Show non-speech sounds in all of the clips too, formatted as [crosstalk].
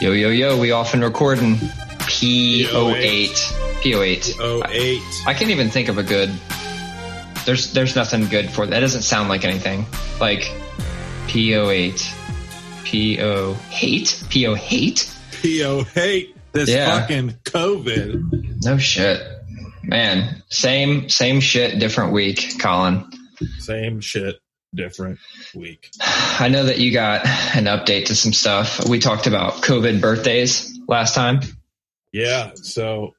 Yo, yo, yo, we often recording P08. P08. 08. I can't even think of a good. There's there's nothing good for that. doesn't sound like anything. Like P08. P-O hate? P-O hate? PO hate this Yeah. fucking COVID. No shit. Man, same same shit, different week, Colin. Same shit, different week. [sighs] I know that you got an update to some stuff. We talked about COVID birthdays last time. Yeah. So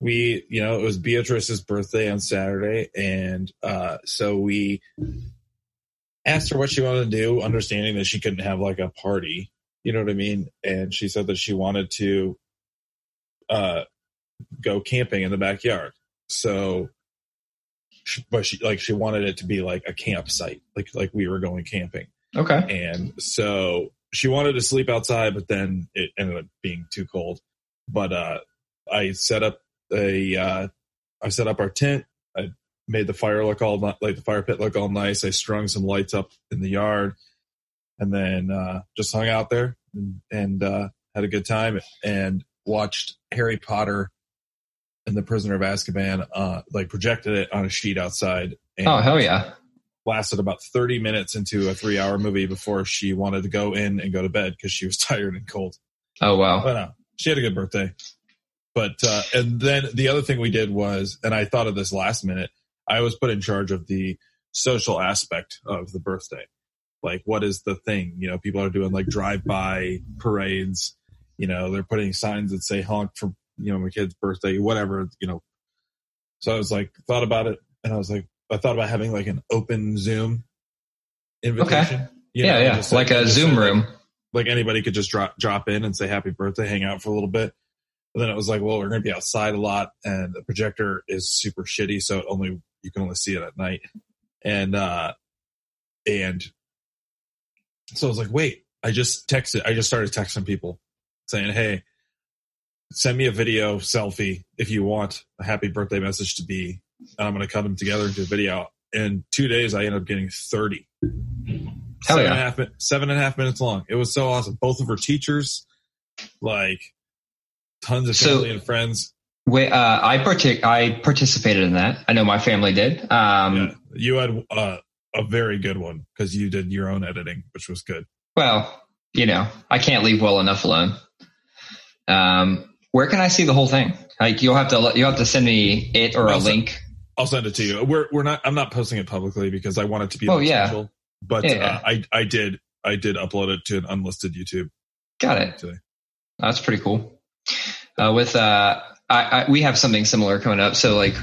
we, you know, it was Beatrice's birthday on Saturday. And uh, so we asked her what she wanted to do, understanding that she couldn't have like a party. You know what I mean? And she said that she wanted to uh, go camping in the backyard. So, but she like she wanted it to be like a campsite, like like we were going camping. Okay. And so she wanted to sleep outside, but then it ended up being too cold. But uh, I set up a, uh, I set up our tent. I made the fire look all like the fire pit look all nice. I strung some lights up in the yard, and then uh, just hung out there and, and uh, had a good time and watched Harry Potter and the Prisoner of Azkaban. Uh, like projected it on a sheet outside. And Oh hell yeah. lasted about 30 minutes into a three hour movie before she wanted to go in and go to bed because she was [laughs] tired and cold. Oh wow. But no, she had a good birthday. But, uh, and then the other thing we did was, and I thought of this last minute, I was put in charge of the social aspect of the birthday. Like, what is the thing? You know, people are doing like drive by parades. You know, they're putting signs that say honk for, you know, my kid's birthday, whatever, you know. So I was like, thought about it and I was like, I thought about having like an open Zoom invitation. You yeah, know, yeah. just like a Zoom like, room. like anybody could just drop drop in and say happy birthday, hang out for a little bit. But then it was like, well, we're going to be outside a lot, and the projector is super shitty, so it only you can only see it at night. And uh, and so I was like, wait, I just texted, I just started texting people saying, hey, send me a video selfie if you want a happy birthday message to be, and I'm going to cut them together into a video. In two days, I ended up getting thirty. Hell seven yeah. and a half seven and a half minutes long. It was so awesome. Both of her teachers, like tons of So- family and friends. Wait, uh, I partic- I participated in that. I know my family did. Um, Yeah. You had uh, a very good one because you did your own editing, which was good. Well, you know, I can't leave well enough alone. Um, where can I see the whole thing? Like, you'll have to you'll have to send me it or a Also- link. I'll send it to you. We're we're not. I'm not posting it publicly because I want it to be. Oh, yeah. But Yeah, uh. I I did I did upload it to an unlisted YouTube Got it. today. That's pretty cool. Uh, with uh, I, I, we have something similar coming up. So like,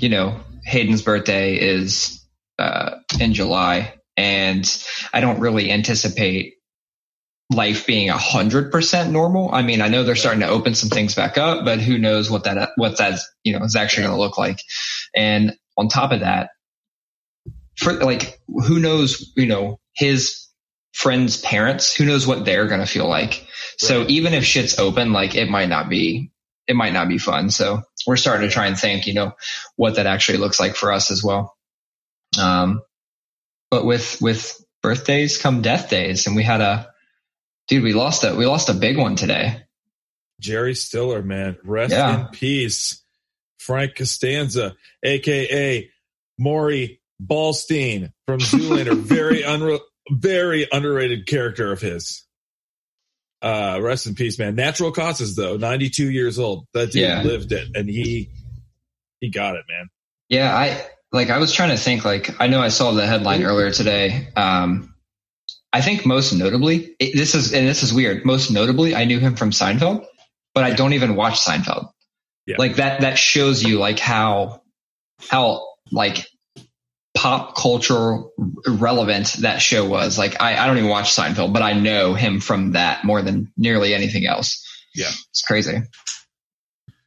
you know, Hayden's birthday is uh, in July, and I don't really anticipate life being a hundred percent normal. I mean, I know they're starting to open some things back up, but who knows what that what that's you know is actually going to look like. And on top of that, for like, who knows? You know, his friends' parents. Who knows what they're going to feel like? So Right. even if shit's open, like it might not be, it might not be fun. So we're starting to try and think, you know, what that actually looks like for us as well. Um, but with, with birthdays come death days and we had a, dude, we lost a, we lost a big one today. Jerry Stiller, man, rest Yeah. in peace. Frank Costanza, aka Maury Ballstein from Zoolander, [laughs] very unre- very underrated character of his. Uh, rest in peace, man. Natural causes though, 92 years old. That dude Yeah. lived it and he he got it, man. Yeah. I, like, I was trying to think, like, I know I saw the headline earlier today. Um, I think most notably, it, this is, and this is weird. Most notably, I knew him from Seinfeld, but I don't even watch Seinfeld. Yeah. Like that, that shows you like how, how like pop culture relevant that show was. Like I, I don't even watch Seinfeld, but I know him from that more than nearly anything else. Yeah. It's crazy.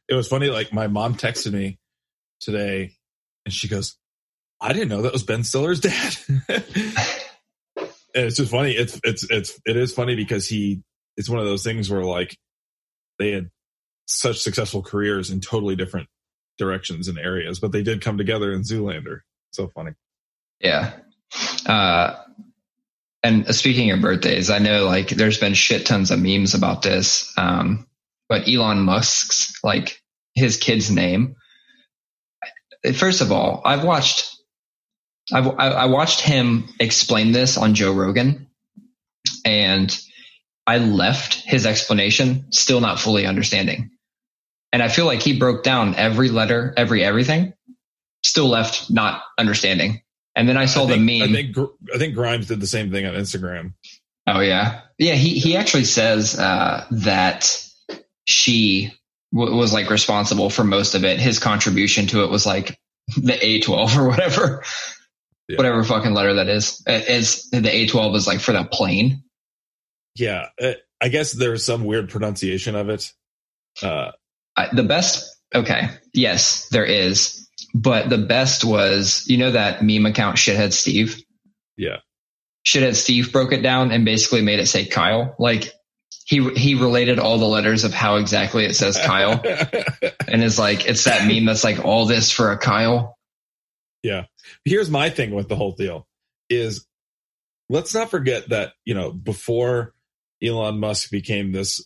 It was funny, like my mom texted me today and she goes, I didn't know that was Ben Stiller's dad. [laughs] and it's just funny. It's it's it's it is funny because he it's one of those things where like they had such successful careers in totally different directions and areas, but they did come together in Zoolander. So funny. Yeah. Uh, and speaking of birthdays, I know like there's been shit tons of memes about this. Um, but Elon Musk's like his kid's name. First of all, I've watched, I've, I watched him explain this on Joe Rogan and I left his explanation still not fully understanding. And I feel like he broke down every letter, every everything, still left not understanding. And then I saw I think, the meme. I think I think Grimes did the same thing on Instagram. Oh yeah, yeah. He he actually says uh, that she w- was like responsible for most of it. His contribution to it was like the A12 or whatever, yeah. whatever fucking letter that is. Is the A12 is like for the plane. Yeah, uh, I guess there's some weird pronunciation of it. Uh, I, the best, okay, yes, there is, but the best was you know that meme account shithead Steve. Yeah, shithead Steve broke it down and basically made it say Kyle. Like he he related all the letters of how exactly it says Kyle, [laughs] and is like it's that meme that's like all this for a Kyle. Yeah. Here's my thing with the whole deal is let's not forget that you know before Elon Musk became this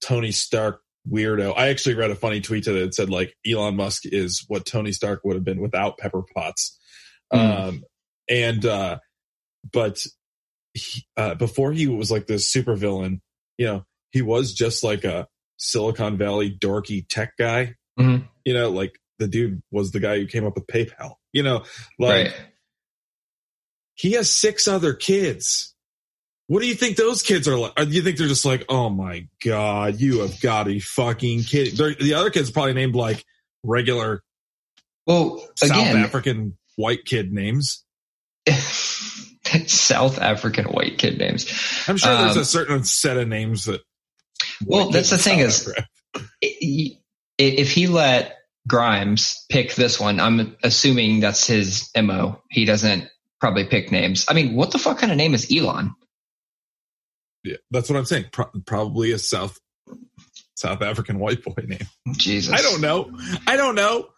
Tony Stark weirdo. I actually read a funny tweet today that said like Elon Musk is what Tony Stark would have been without Pepper Potts. Mm. Um, and uh, but he, uh, before he was like this super villain, you know, he was just like a Silicon Valley dorky tech guy. Mm-hmm. You know, like the dude was the guy who came up with PayPal. You know, like right. he has six other kids. What do you think those kids are like? Do you think they're just like, oh my god, you have got to be fucking kidding? They're, the other kids probably named like regular, well, South African white kid names. [laughs] South African white kid names. I'm sure there's um, a certain set of names that. Well, that's the thing is, if he let Grimes pick this one, I'm assuming that's his mo. He doesn't probably pick names. I mean, what the fuck kind of name is Elon? Yeah, that's what I'm saying. Pro- probably a South South African white boy name. Jesus, I don't know. I don't know.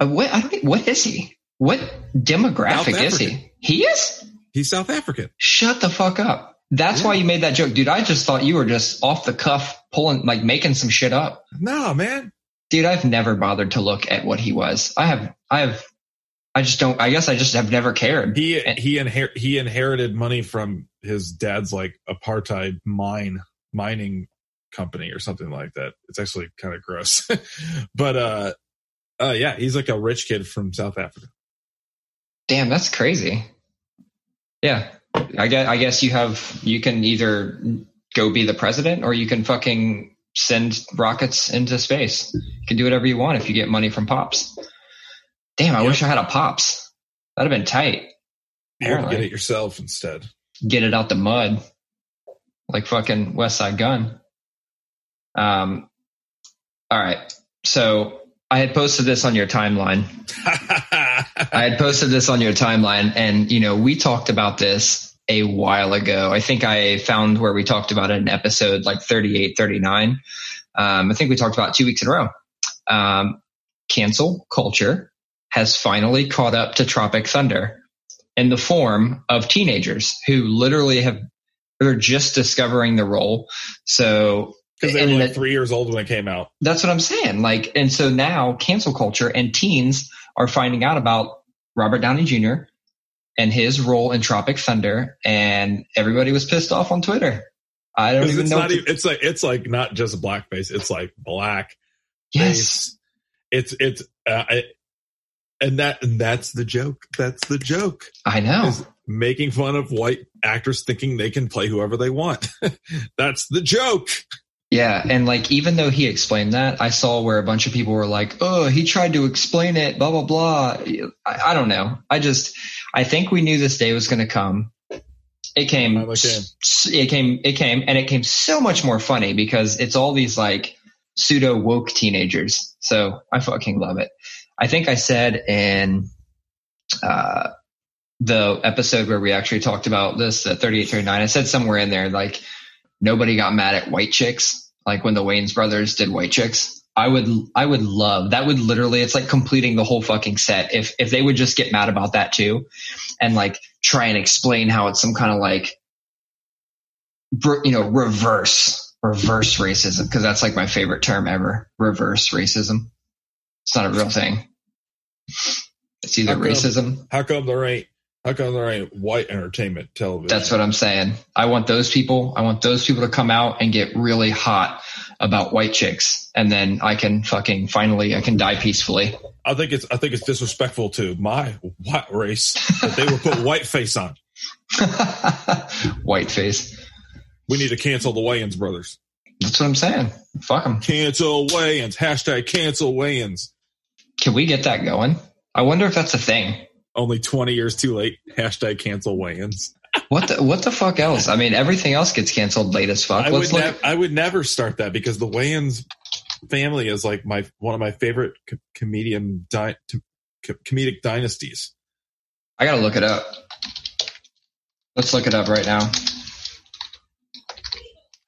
Uh, what? I don't. What is he? What demographic is he? He is. He's South African. Shut the fuck up. That's yeah. why you made that joke, dude. I just thought you were just off the cuff pulling, like making some shit up. No, man. Dude, I've never bothered to look at what he was. I have, I have, I just don't. I guess I just have never cared. He he inher- he inherited money from his dad's like apartheid mine mining company or something like that. It's actually kind of gross, [laughs] but uh, uh, yeah, he's like a rich kid from South Africa. Damn, that's crazy. Yeah, I guess I guess you have you can either go be the president or you can fucking send rockets into space. You can do whatever you want if you get money from pops. Damn, I yep. wish I had a pops. That'd have been tight. You get it yourself instead. Get it out the mud, like fucking Westside Gunn. Um. All right, so I had posted this on your timeline. [laughs] I had posted this on your timeline, and you know we talked about this a while ago. I think I found where we talked about it in episode like 38, 39. Um, I think we talked about two weeks in a row. Um, cancel culture has finally caught up to Tropic Thunder in the form of teenagers who literally have they're just discovering the role. So because they were like three years old when it came out. That's what I'm saying. Like, and so now cancel culture and teens are finding out about Robert Downey Jr. and his role in Tropic Thunder, and everybody was pissed off on Twitter. I don't even it's know. Not even, it's like it's like not just blackface. It's like black. Yes. Face. It's it's uh, and that and that's the joke. That's the joke. I know. making fun of white actors thinking they can play whoever they want. [laughs] that's the joke. Yeah, and like even though he explained that, I saw where a bunch of people were like, "Oh, he tried to explain it." Blah blah blah. I, I don't know. I just I think we knew this day was going to come. It came, it came. It came. And it came so much more funny because it's all these like pseudo woke teenagers. So I fucking love it. I think I said in uh, the episode where we actually talked about this, the thirty eight thirty nine. I said somewhere in there like nobody got mad at white chicks, like when the Wayans brothers did white chicks. I would, I would love that. Would literally, it's like completing the whole fucking set. If if they would just get mad about that too, and like try and explain how it's some kind of like, you know, reverse, reverse racism. Cause that's like my favorite term ever. Reverse racism. It's not a real thing. It's either How come- racism. How come there ain't? How come there ain't white entertainment television? That's what I'm saying. I want those people. I want those people to come out and get really hot about white chicks, and then I can fucking finally I can die peacefully. I think it's. I think it's disrespectful to my white race that they would put white face on. [laughs] white face. We need to cancel the Wayans brothers. That's what I'm saying. Fuck them. Cancel Wayans. Hashtag cancel Wayans. Can we get that going? I wonder if that's a thing. Only 20 years too late. Hashtag cancel Wayans. What the what the fuck else? I mean, everything else gets canceled late as fuck. I would, I would never start that because the Wayans family is like my one of my favorite co- comedian di- co- comedic dynasties. I gotta look it up. Let's look it up right now.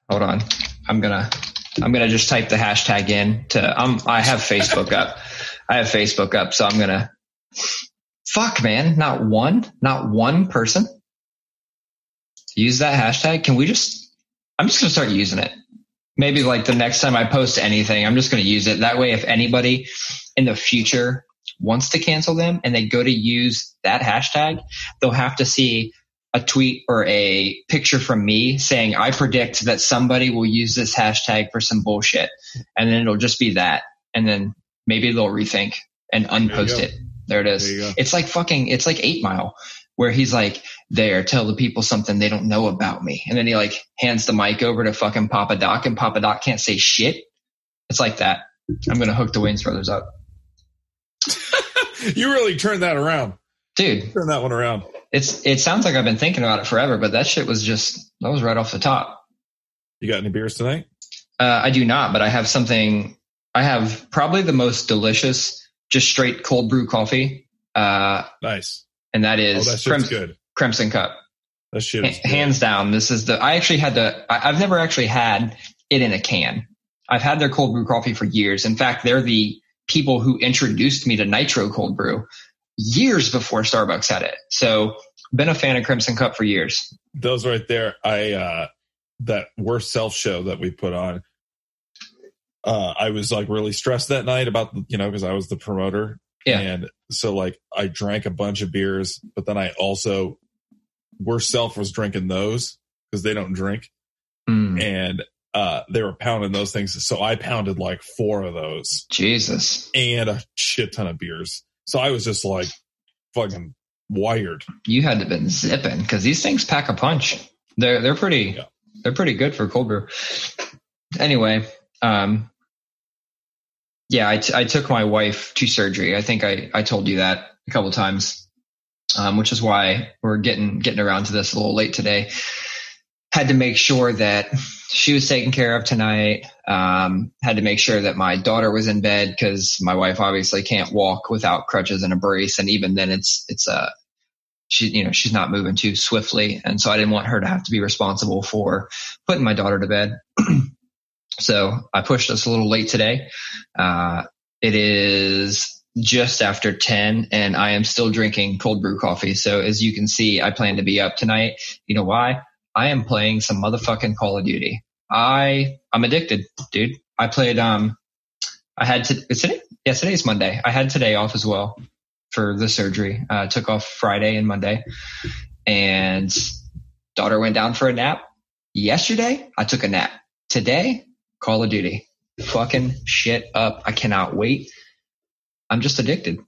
Hold on. I'm gonna I'm gonna just type the hashtag in to um I have Facebook up. I have Facebook up, so I'm gonna fuck man, not one, not one person use that hashtag. Can we just I'm just gonna start using it. Maybe like the next time I post anything, I'm just gonna use it. That way if anybody in the future wants to cancel them and they go to use that hashtag, they'll have to see a tweet or a picture from me saying, I predict that somebody will use this hashtag for some bullshit. And then it'll just be that. And then maybe they'll rethink and unpost it. There it is. There. It's like fucking, it's like eight mile where he's like, there, tell the people something they don't know about me. And then he like hands the mic over to fucking Papa Doc and Papa Doc can't say shit. It's like that. I'm going to hook the Wayans brothers up. [laughs] you really turned that around. Dude, Turn that one around. it's, it sounds like I've been thinking about it forever, but that shit was just, that was right off the top. You got any beers tonight? Uh, I do not, but I have something. I have probably the most delicious, just straight cold brew coffee, uh, Nice. and that is Oh, is that shit's good. Crimson Cup. That shit good. hands down. This is the. I actually had the. I, I've never actually had it in a can. I've had their cold brew coffee for years. In fact, they're the people who introduced me to Nitro Cold Brew years before Starbucks had it. So, been a fan of Crimson Cup for years. Those right there. I uh that worst self show that we put on. Uh, I was like really stressed that night about you know because I was the promoter. Yeah. And so like I drank a bunch of beers, but then I also worst self was drinking those because they don't drink. Mm, and uh, they were pounding those things. So I pounded like four of those Jesus, and a shit ton of beers. So I was just like fucking wired. you had to have been zipping because these things pack a punch. They're they're pretty. Yeah. They're pretty good for cold brew. Anyway, um, yeah, I, t- I took my wife to surgery. I think I, I told you that a couple times, um, which is why we're getting getting around to this a little late today. Had to make sure that she was taken care of tonight. Um, had to make sure that my daughter was in bed because my wife obviously can't walk without crutches and a brace, and even then, it's it's a she you know she's not moving too swiftly, and so I didn't want her to have to be responsible for putting my daughter to bed. [clears throat] so I pushed us a little late today. Uh, it is just after 10 and I am still drinking cold brew coffee. So as you can see, I plan to be up tonight. You know why? I am playing some motherfucking Call of Duty. I, I'm addicted, dude. I played, um, I had to, today? Yeah, today's Monday. I had today off as well for the surgery. Uh, took off Friday and Monday and daughter went down for a nap. Yesterday, I took a nap. Today, Call of Duty. Fucking shit up. I cannot wait. I'm just addicted.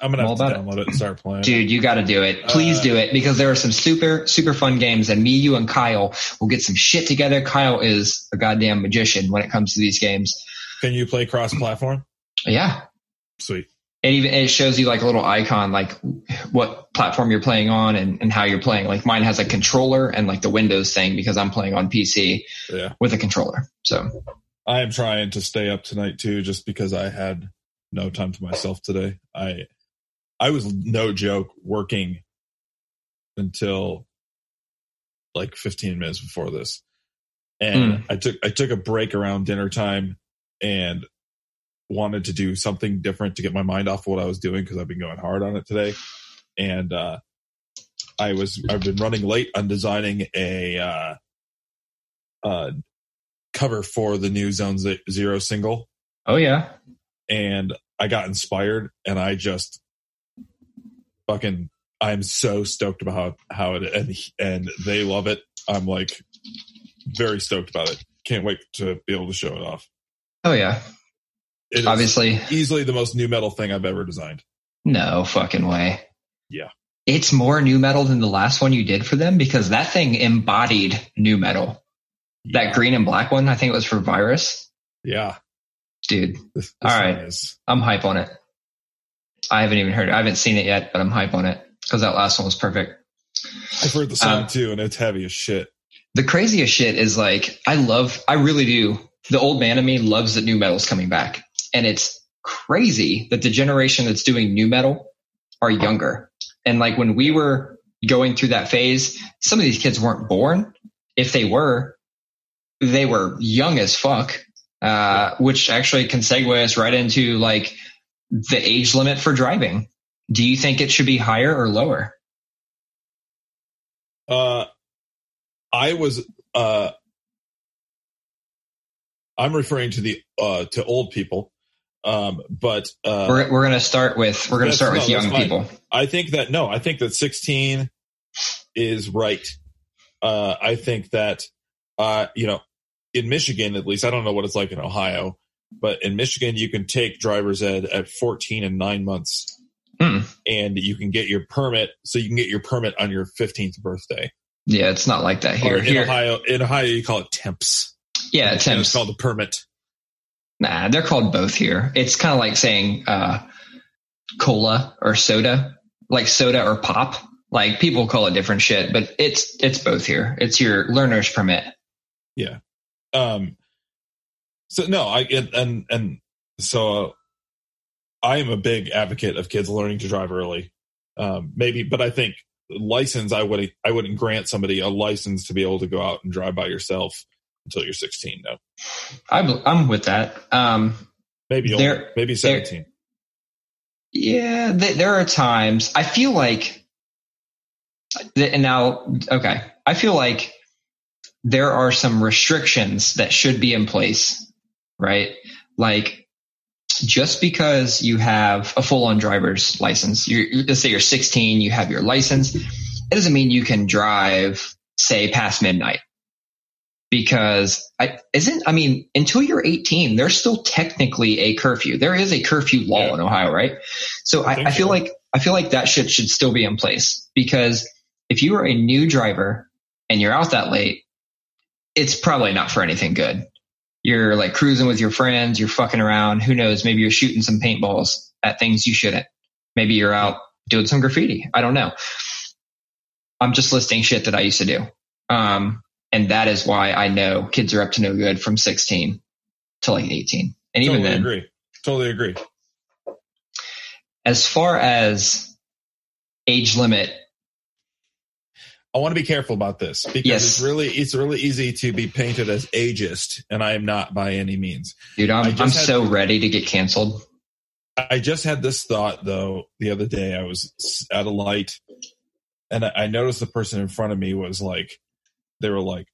I'm gonna I'm to about it. download it. and start playing. Dude, you gotta do it. Please Uh, do it because there are some super, super fun games and me, you and Kyle will get some shit together. Kyle is a goddamn magician when it comes to these games. Can you play cross platform? Yeah. Sweet. It even, it shows you like a little icon, like what platform you're playing on and, and how you're playing. Like mine has a controller and like the Windows thing because I'm playing on PC Yeah. with a controller. So I am trying to stay up tonight too, just because I had no time to myself today. I I was no joke working until like 15 minutes before this. And hmm. I took I took a break around dinner time and wanted to do something different to get my mind off of what I was doing because I've been going hard on it today. And uh I was I've been running late on designing a uh, uh, cover for the new Zone Zero single. Oh yeah, and I got inspired, and I just fucking I'm so stoked about how, how it and and they love it. I'm like very stoked about it. Can't wait to be able to show it off. Oh yeah. It Obviously, easily the most nu metal thing I've ever designed. No fucking way. Yeah. It's more nu metal than the last one you did for them because that thing embodied nu metal. Yeah. That green and black one, I think it was for Virus. Yeah. Dude, This, this All right. is- I'm hype on it. I haven't even heard it. I haven't seen it yet, but I'm hype on it because that last one was perfect. I've heard the song Um, too, and it's heavy as shit. The craziest shit is like, I love, I really do. The old man in me loves that nu metal's coming back. And it's crazy that the generation that's doing nu metal are younger. And like when we were going through that phase, some of these kids weren't born. If they were, they were young as fuck. Uh, which actually can segue us right into like the age limit for driving. Do you think it should be higher or lower? Uh, I was uh, I'm referring to the uh to old people, um, but uh, We're, we're going to start with, we're going to start with no, young people. I think that no, I think that 16 is right. Uh, I think that uh, you know, in Michigan at least, I don't know what it's like in Ohio, but in Michigan you can take driver's ed at 14 and nine months, Hmm. and you can get your permit. So you can get your permit on your 15th birthday. Yeah, it's not like that Or here. in Here, Ohio, in Ohio you call it temps. yeah, Tim's. It's called a permit. Nah, they're called both here. It's kind of like saying uh, cola or soda, like soda or pop. Like people call it different shit, but it's it's both here. It's your learner's permit. Yeah. Um so no i and and, and so uh, i am a big advocate of kids learning to drive early um maybe but i think license i wouldn't i wouldn't grant somebody a license to be able to go out and drive by yourself until you're 16 no I'm I'm with that. Um, maybe There- maybe 17 Yeah, th- there are times I feel like, th- and now, okay, I feel like there are some restrictions that should be in place, right? Like, just because you have a full-on driver's license, you're, you- let's say you're 16, you have your license, it doesn't mean you can drive, say, past midnight. Because I isn't, I mean, until you're 18, there's still technically a curfew. There is a curfew law Yeah. in Ohio, right? So I I, I feel so. like I feel like that shit should still be in place because if you are a new driver and you're out that late, it's probably not for anything good. You're like cruising with your friends, you're fucking around. Who knows? Maybe you're shooting some paintballs at things you shouldn't. Maybe you're out doing some graffiti. I don't know. I'm just listing shit that I used to do. Um, and that is why I know kids are up to no good from 16 to like 18. And even totally then, agree totally agree as far as age limit, i want to be careful about this because Yes. it's really it's really easy to be painted as ageist and i am not by any means dude, I'm, I'm so ready to get canceled. I just had this thought though the other day. I was at a light and I noticed the person in front of me was like, they were like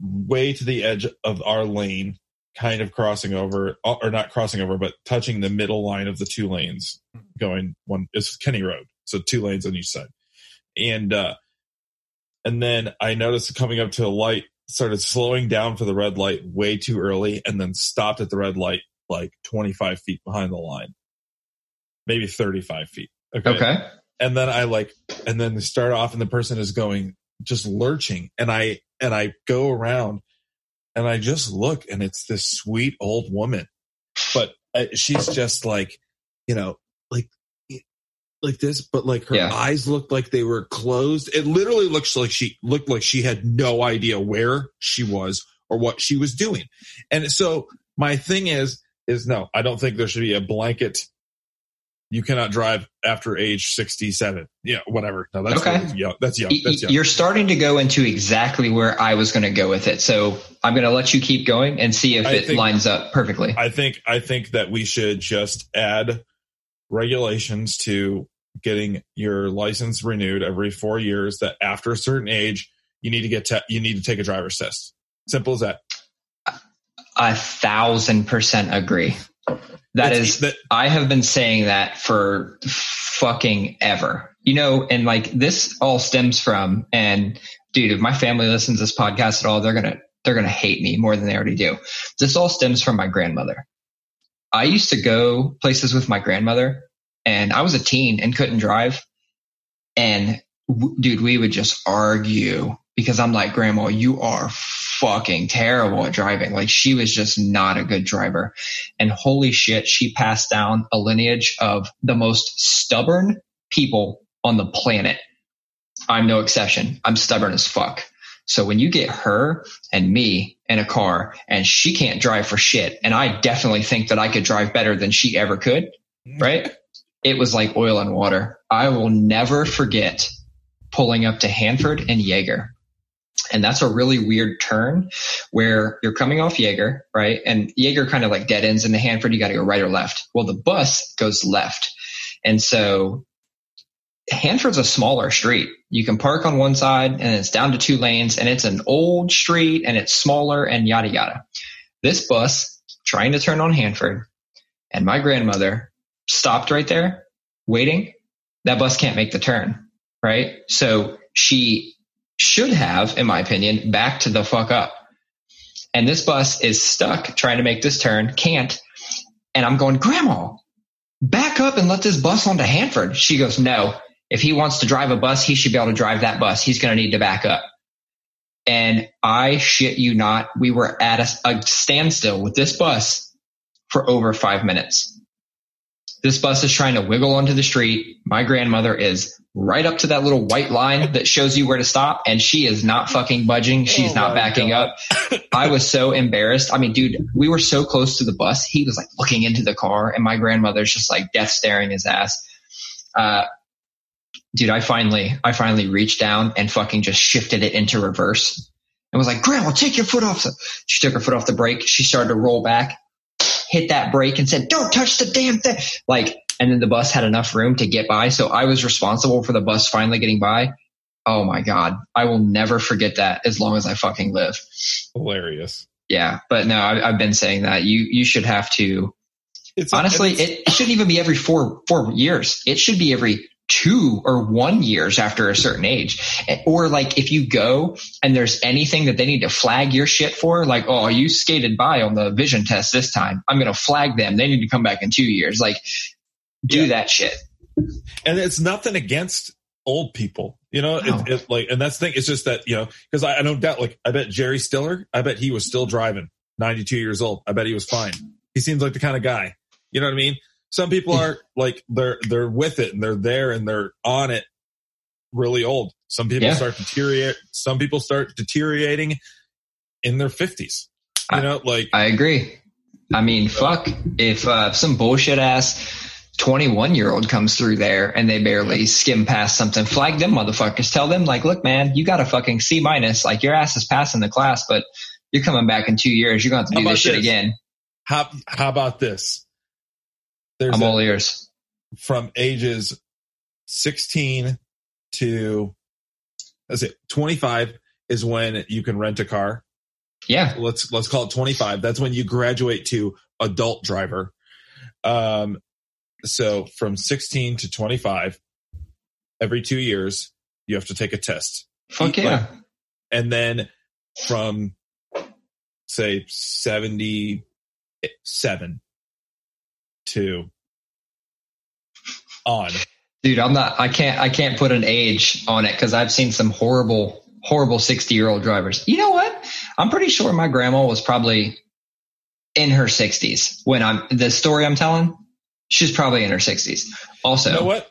way to the edge of our lane, kind of crossing over, uh, or not crossing over, but touching the middle line of the two lanes going one, is Kenny Road. So two lanes on each side. And, uh, and then I noticed coming up to a light, started slowing down for the red light way too early and then stopped at the red light like 25 feet behind the line, maybe 35 feet. Okay. Okay. And then I like, and then they start off and the person is going just lurching and I, and I go around and I just look and it's this sweet old woman, but uh, she's just like, you know, like, like this, but like her Yeah. eyes looked like they were closed. It literally looks like she looked like she had no idea where she was or what she was doing. And so my thing is, is no, I don't think there should be a blanket. You cannot drive after age 67. Yeah, whatever. No, that's Okay. really young. That's young. That's young. You're starting to go into exactly where I was going to go with it. So I'm going to let you keep going and see if I it think- lines up perfectly. I think I think that we should just add regulations to getting your license renewed every four years. That after a certain age, you need to get te- you need to take a driver's test. Simple as that. A thousand percent agree. That It's- is, that- I have been saying that for fucking ever. You know, and like this all stems from, and dude, if my family listens to this podcast at all, they're gonna they're gonna hate me more than they already do. This all stems from my grandmother. I used to go places with my grandmother, and I was a teen and couldn't drive. And w- dude, we would just argue because I'm like, Grandma, you are fucking terrible at driving. Like she was just not a good driver. And holy shit, she passed down a lineage of the most stubborn people on the planet. I'm no exception. I'm stubborn as fuck. So when you get her and me in a car and she can't drive for shit, and I definitely think that I could drive better than she ever could, right? It was like oil and water. I will never forget pulling up to Hanford and Jaeger. And that's a really weird turn where you're coming off Jaeger, right? And Jaeger kind of like dead ends in the Hanford. You got to go right or left. Well, the bus goes left. And so Hanford's a smaller street. You can park on one side and it's down to two lanes and it's an old street and it's smaller and yada yada. This bus trying to turn on Hanford and my grandmother stopped right there waiting. That bus can't make the turn, right? So she should have, in my opinion, backed to the fuck up. And this bus is stuck trying to make this turn, can't. And I'm going, Grandma, back up and let this bus onto Hanford. She goes, No, if he wants to drive a bus, he should be able to drive that bus. He's going to need to back up. And I shit you not, we were at a, a standstill with this bus for over five minutes. This bus is trying to wiggle onto the street. My grandmother is right up to that little white line that shows you where to stop, and she is not fucking budging. She's Oh not backing God. up. I was so embarrassed. I mean, dude, we were so close to the bus. He was like looking into the car, and my grandmother's just like death staring his ass. Uh, dude, I finally, I finally reached down and fucking just shifted it into reverse and was like, Grandma, take your foot off. the-" She took her foot off the brake. She started to roll back, hit that brake and said, don't touch the damn thing. Like, and then the bus had enough room to get by. So I was responsible for the bus finally getting by. Oh my God. I will never forget that as long as I fucking live. Hilarious. Yeah. But no, I, I've been saying that you, you should have to, It's honestly, it's- it, it shouldn't even be every four, four years. It should be every two or one years after a certain age. Eh, or like if you go and there's anything that they need to flag your shit for, like, oh, you skated by on the vision test this time. I'm going to flag them. They need to come back in two years. Like do Yeah. that shit. and it's nothing against old people, you know. No. It, it, like, and that's the thing. It's just that you know, because I, I don't doubt. Like, I bet Jerry Stiller. I bet he was still driving, ninety two years old. I bet he was fine. He seems like the kind of guy. You know what I mean? Some people are like they're they're with it and they're there and they're on it really old. Some people Yeah. start deteriorate. Some people start deteriorating in their fifties. You I- know, like I agree. I mean, fuck, if uh, some bullshit ass 21 year old comes through there and they barely skim past something, flag them motherfuckers. Tell them, like, look, man, you got a fucking C minus. Like, your ass is passing the class, but you're coming back in two years. You're going to have to do about this shit again. how how about this? There's I'm a- all ears. from ages 16 to let's say 25 is when you can rent a car. Yeah. Let's let's call it 25. That's when you graduate to adult driver. Um so from 16 to 25 every 2 years you have to take a test. Fuck yeah. And then from say 77 to on Dude, I'm not, I can't, I can't put an age on it because I've seen some horrible, horrible 60 year old drivers. You know what? I'm pretty sure my grandma was probably in her 60s when I'm, the story I'm telling, she's probably in her 60s. Also, you know what?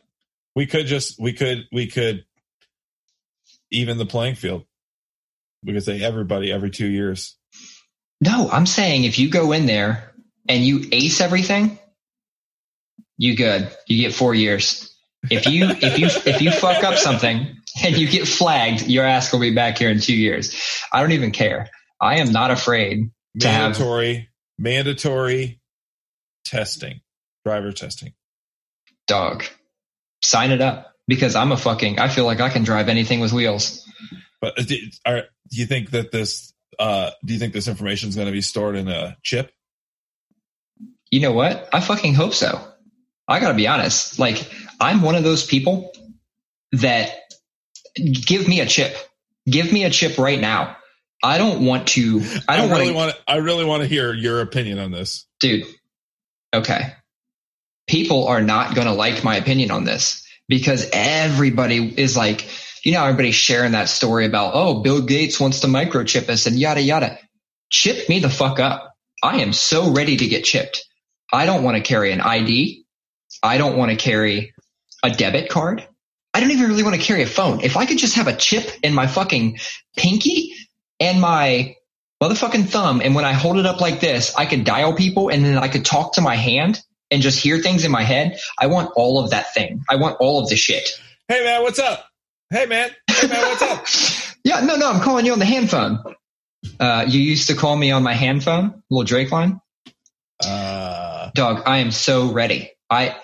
We could just we could we could even the playing field. We could say everybody every two years. no, I'm saying if you go in there and you ace everything, you good. You get four years. If you, if you, if you fuck up something and you get flagged, your ass will be back here in two years. I don't even care. I am not afraid to have Mandatory mandatory testing, driver testing. dog. sign it up because I'm a fucking. I feel like I can drive anything with wheels. But uh, do, are, do you think that this? Uh, do you think this information is going to be stored in a chip? You know what? I fucking hope so. I gotta be honest. Like, I'm one of those people that give me a chip. Give me a chip right now. I don't want to. I don't I really want want. I really want to hear your opinion on this. dude. Okay. People are not going to like my opinion on this because everybody is like, you know, everybody's sharing that story about, oh, Bill Gates wants to microchip us and yada, yada. Chip me the fuck up. I am so ready to get chipped. I don't want to carry an ID. I don't want to carry a debit card. I don't even really want to carry a phone. If I could just have a chip in my fucking pinky and my motherfucking thumb, and when I hold it up like this, I could dial people and then I could talk to my hand and just hear things in my head. I want all of that thing. I want all of the shit. Hey man, what's up? Hey man, hey man, what's up? [laughs] Yeah, no, no, I'm calling you on the hand phone. Uh, you used to call me on my hand phone, little Drake line. Uh, Dog, I am so ready. I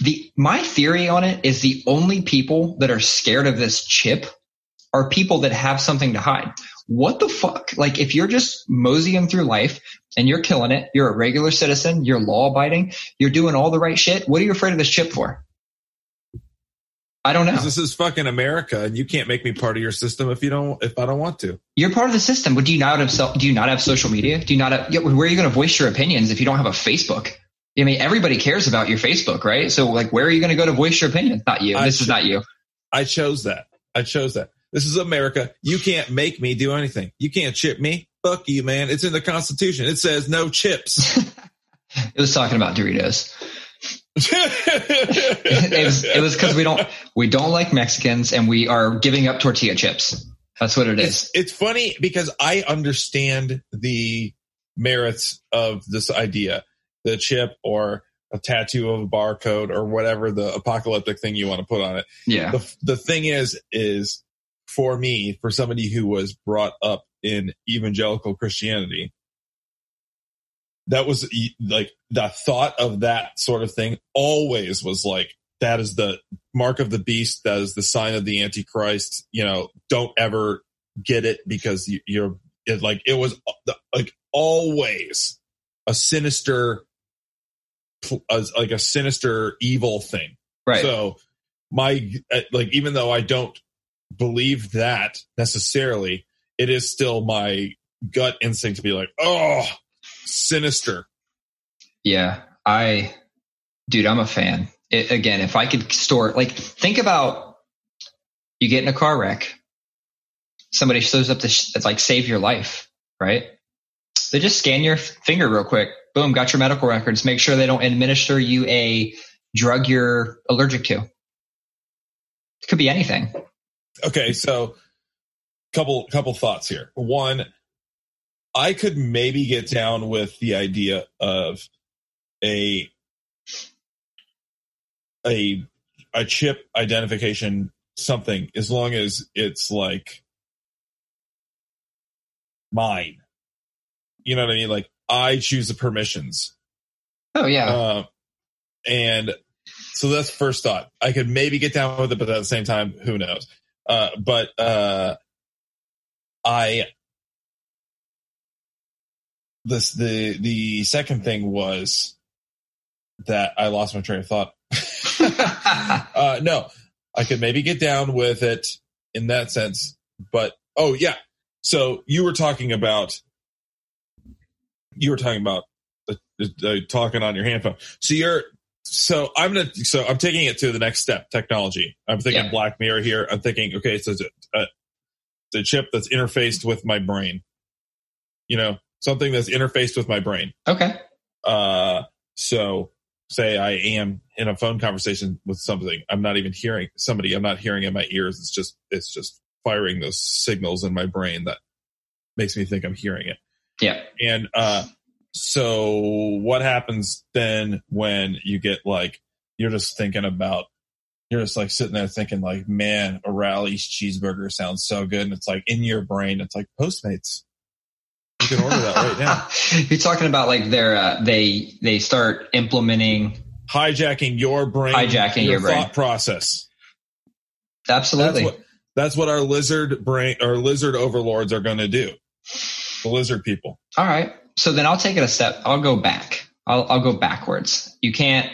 the my theory on it is the only people that are scared of this chip are people that have something to hide. What the fuck? Like if you're just moseying through life and you're killing it, you're a regular citizen, you're law abiding, you're doing all the right shit. What are you afraid of this chip for? I don't know. this is fucking America, and you can't make me part of your system if you don't. If I don't want to. You're part of the system, but do you not have do you not have social media? Do you not have, where are you going to voice your opinions if you don't have a Facebook? I mean, everybody cares about your Facebook, right? So like, where are you going to go to voice your opinion? Not you. I This is not you. I chose that. I chose that. This is America. You can't make me do anything. You can't chip me. Fuck you, man. It's in the Constitution. It says no chips. [laughs] It was talking about Doritos. [laughs] it was it was because we don't we don't like Mexicans and we are giving up tortilla chips. That's what it is. it's, it's funny because I understand the merits of this idea, the chip or a tattoo of a barcode or whatever the apocalyptic thing you want to put on it. Yeah. The, the thing is, is for me, for somebody who was brought up in evangelical Christianity, that was like the thought of that sort of thing always was like, that is the mark of the beast. That is the sign of the antichrist. You know, don't ever get it because you, you're it, like, it was uh, like always a sinister, like a sinister evil thing. Right. So my uh, like even though I don't believe that necessarily, it is still my gut instinct to be like, oh, sinister. Yeah, I, dude, I'm a fan. It, again, if I could store, like, think about you get in a car wreck, somebody shows up to sh- like save your life, right? They just scan your finger real quick. Boom, got your medical records. Make sure they don't administer you a drug you're allergic to. It could be anything. Okay, so couple couple thoughts here. One, I could maybe get down with the idea of a a a chip identification something as long as it's like mine. You know what I mean? Like I choose the permissions. Oh yeah, Uh, and so that's first thought. I could maybe get down with it, but at the same time, who knows? Uh, but uh, I this the the second thing was that I lost my train of thought. [laughs] uh, no, I could maybe get down with it in that sense, but oh yeah. So you were talking about you were talking about talking on your handphone. So you're so I'm gonna so I'm taking it to the next step, technology. I'm thinking Yeah. Black Mirror here. I'm thinking okay, so it's a, a, the chip that's interfaced with my brain. You know, something that's interfaced with my brain. okay. Uh, so say I am in a phone conversation with something, I'm not even hearing somebody. I'm not hearing in my ears. It's just it's just firing those signals in my brain that makes me think I'm hearing it. Yeah. And uh, so what happens then when you get like you're just thinking about you're just like sitting there thinking like, man, a Rally's cheeseburger sounds so good, and it's like in your brain, it's like Postmates. You can order that right now. [laughs] You're talking about like their uh, they they start implementing hijacking your brain, Hijacking your brain. thought process. Absolutely. That's what that's what our lizard brain our lizard overlords are going to do. The lizard people. All right. So then I'll take it a step. I'll go back. I'll, I'll go backwards. You can't,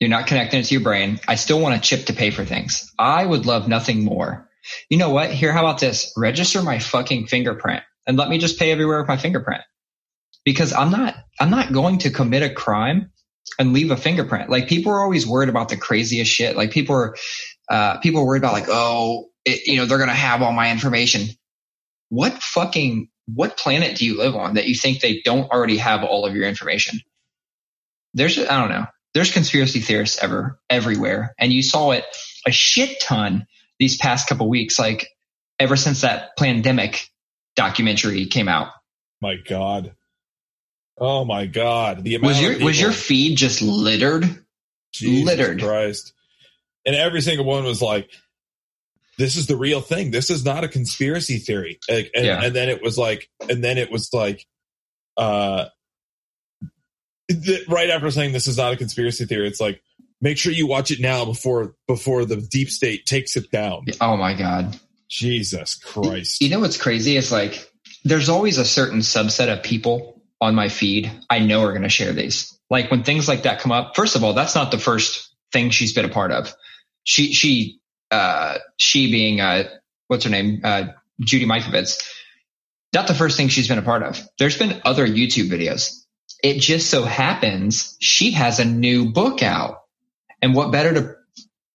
you're not connecting it to your brain. I still want a chip to pay for things. I would love nothing more. You know what? Here, how about this? Register my fucking fingerprint and let me just pay everywhere with my fingerprint. Because I'm not, I'm not going to commit a crime and leave a fingerprint. Like people are always worried about the craziest shit. Like people are, uh, people are worried about like, oh, it, you know, they're going to have all my information. What fucking what planet do you live on that you think they don't already have all of your information? There's, I don't know. There's conspiracy theorists ever, everywhere. And you saw it a shit ton these past couple weeks, like ever since that pandemic documentary came out. My God. Oh my God. The amount Was your, was your feed just littered? Jesus littered. Christ. And every single one was like, this is the real thing. This is not a conspiracy theory. Like, and, Yeah. and then it was like, and then it was like, uh, th- right after saying this is not a conspiracy theory, it's like, make sure you watch it now before, before the deep state takes it down. Oh my God. Jesus Christ. You know what's crazy is like there's always a certain subset of people on my feed I know are going to share these. Like when things like that come up, first of all, that's not the first thing she's been a part of. She she uh she being uh what's her name? Uh Judy Mikovits. Not the first thing she's been a part of. There's been other YouTube videos. It just so happens she has a new book out. And what better to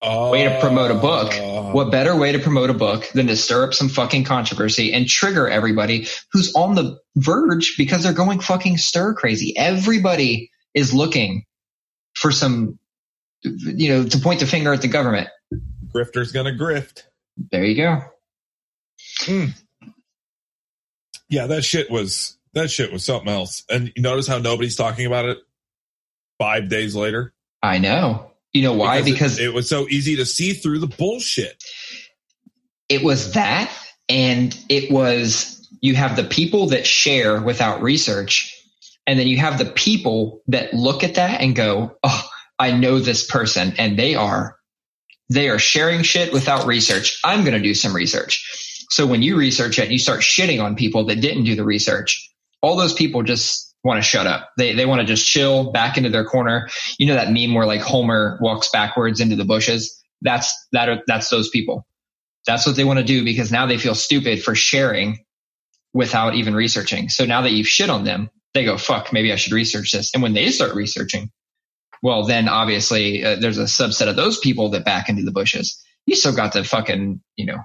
way to promote a book. Uh, what better way to promote a book than to stir up some fucking controversy and trigger everybody who's on the verge because they're going fucking stir crazy. Everybody is looking for some, you know, to point the finger at the government. Grifter's gonna grift. There you go. Hmm. Yeah, that shit was that shit was something else. And you notice how nobody's talking about it five days later? I know. You know why? Because, it, it was so easy to see through the bullshit. it was that and it was you have the people that share without research and then you have the people that look at that and go oh i know this person and they are they are sharing shit without research. I'm going to do some research. So when you research it you start shitting on people that didn't do the research. All those people just want to shut up. They they want to just chill back into their corner. You know that meme where like homer walks backwards into the bushes? That's that are, that's those people. That's what they want to do because now they feel stupid for sharing without even researching. So now that you've shit on them, they go, fuck, maybe I should research this. And when they start researching, well, then obviously uh, there's a subset of those people that back into the bushes. You still got the fucking, you know,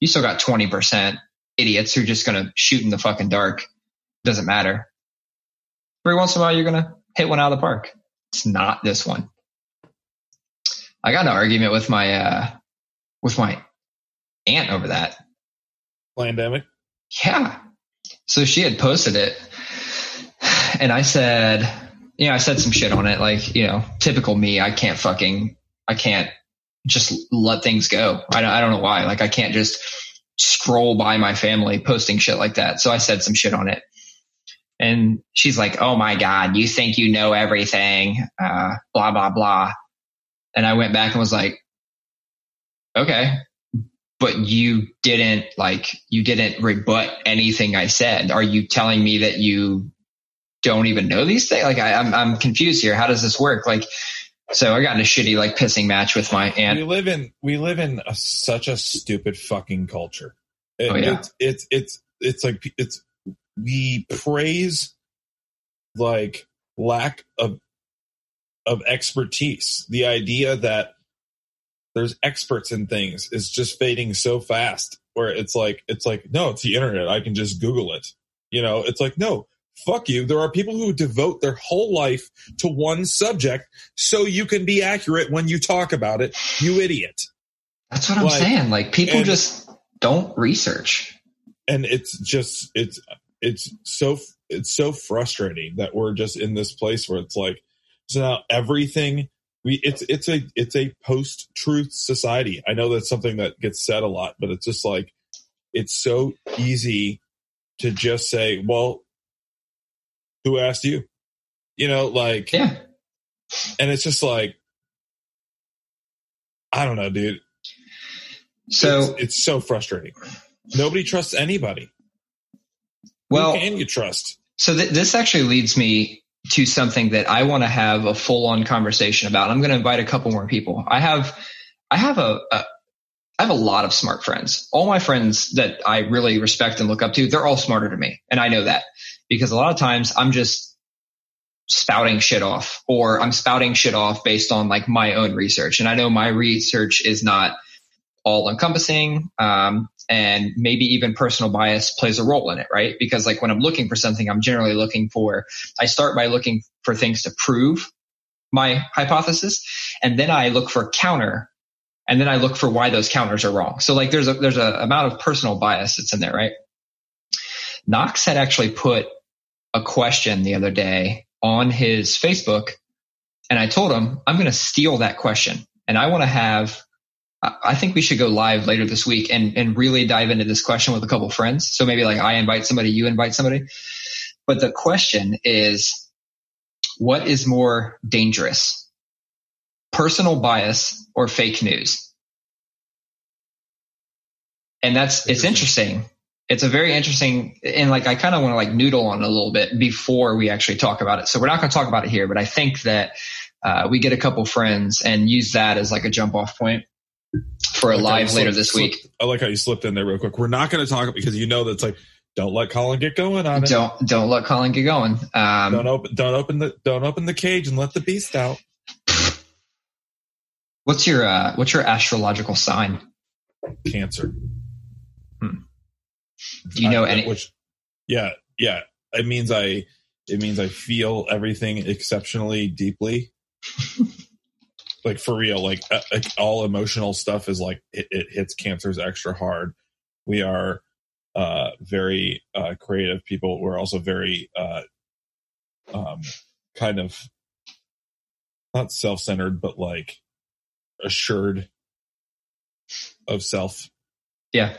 you still got 20% idiots who are just going to shoot in the fucking dark. Doesn't matter. Every once in a while, you're going to hit one out of the park. It's not this one. I got an argument with my, uh, with my aunt over that. Pandemic. Yeah. So she had posted it and I said, you know, I said some shit on it. Like, you know, typical me. I can't fucking, I can't just let things go. I don't, I don't know why. Like I can't just scroll by my family posting shit like that. So I said some shit on it and she's like, Oh my God, you think you know everything, uh, blah, blah, blah. And I went back and was like, okay, but you didn't like you didn't rebut anything I said. Are you telling me that you don't even know these things? Like I, I'm I'm confused here. How does this work? Like so I got in a shitty like pissing match with my aunt. we live in we live in a, such a stupid fucking culture. It- Oh, yeah. It's it's it's it's like it's we praise like lack of of expertise. The idea that there's experts in things is just fading so fast. Where it's like it's like no, it's the internet. I can just Google it. You know, it's like no. Fuck you. There are people who devote their whole life to one subject so you can be accurate when you talk about it, you idiot. That's what I'm like, saying. Like people just don't research. and it's just it's it's so it's so frustrating that we're just in this place where it's like so now everything we it's it's a it's a post truth society i know that's something that gets said a lot but it's just like it's so easy to just say well who asked you you know like Yeah. and it's just like I don't know, dude. So it's, it's so frustrating. Nobody trusts anybody. well, Who can you trust? So th- this actually leads me to something that I want to have a full on conversation about. I'm going to invite a couple more people. I have, I have a, a, I have a lot of smart friends. All my friends that I really respect and look up to, they're all smarter than me. And I know that because a lot of times I'm just spouting shit off or I'm spouting shit off based on like my own research. And I know my research is not all encompassing. Um, and maybe even personal bias plays a role in it, right? Because like when I'm looking for something, I'm generally looking for, I start by looking for things to prove my hypothesis. And then I look for counter and then I look for why those counters are wrong. So like there's a, there's a amount of personal bias that's in there, right? Knox had actually put a question the other day on his Facebook and I told him, I'm going to steal that question and I want to have I think we should go live later this week and, and really dive into this question with a couple friends. So maybe like I invite somebody, you invite somebody. But the question is, what is more dangerous? Personal bias or fake news? And that's, it's interesting. It's a very interesting, and like I kind of want to like noodle on it a little bit before we actually talk about it. So we're not going to talk about it here, but I think that uh, we get a couple friends and use that as like a jump off point for a Like live you later slipped- this week. slipped- I like how you slipped in there real quick. We're not going to talk because you know that's like don't let Colin get going on it. Don't don't let Colin get going. Um, Don't open don't open the don't open the cage and let the beast out. what's your uh, what's your astrological sign? Cancer. Do you know I- any? Which, yeah, yeah. It means I. It means I feel everything exceptionally deeply. [laughs] like for real, like, uh, like all emotional stuff is like it, it hits cancers extra hard. We are uh, very uh, creative people. We're also very uh, um, kind of not self-centered, but like assured of self. Yeah,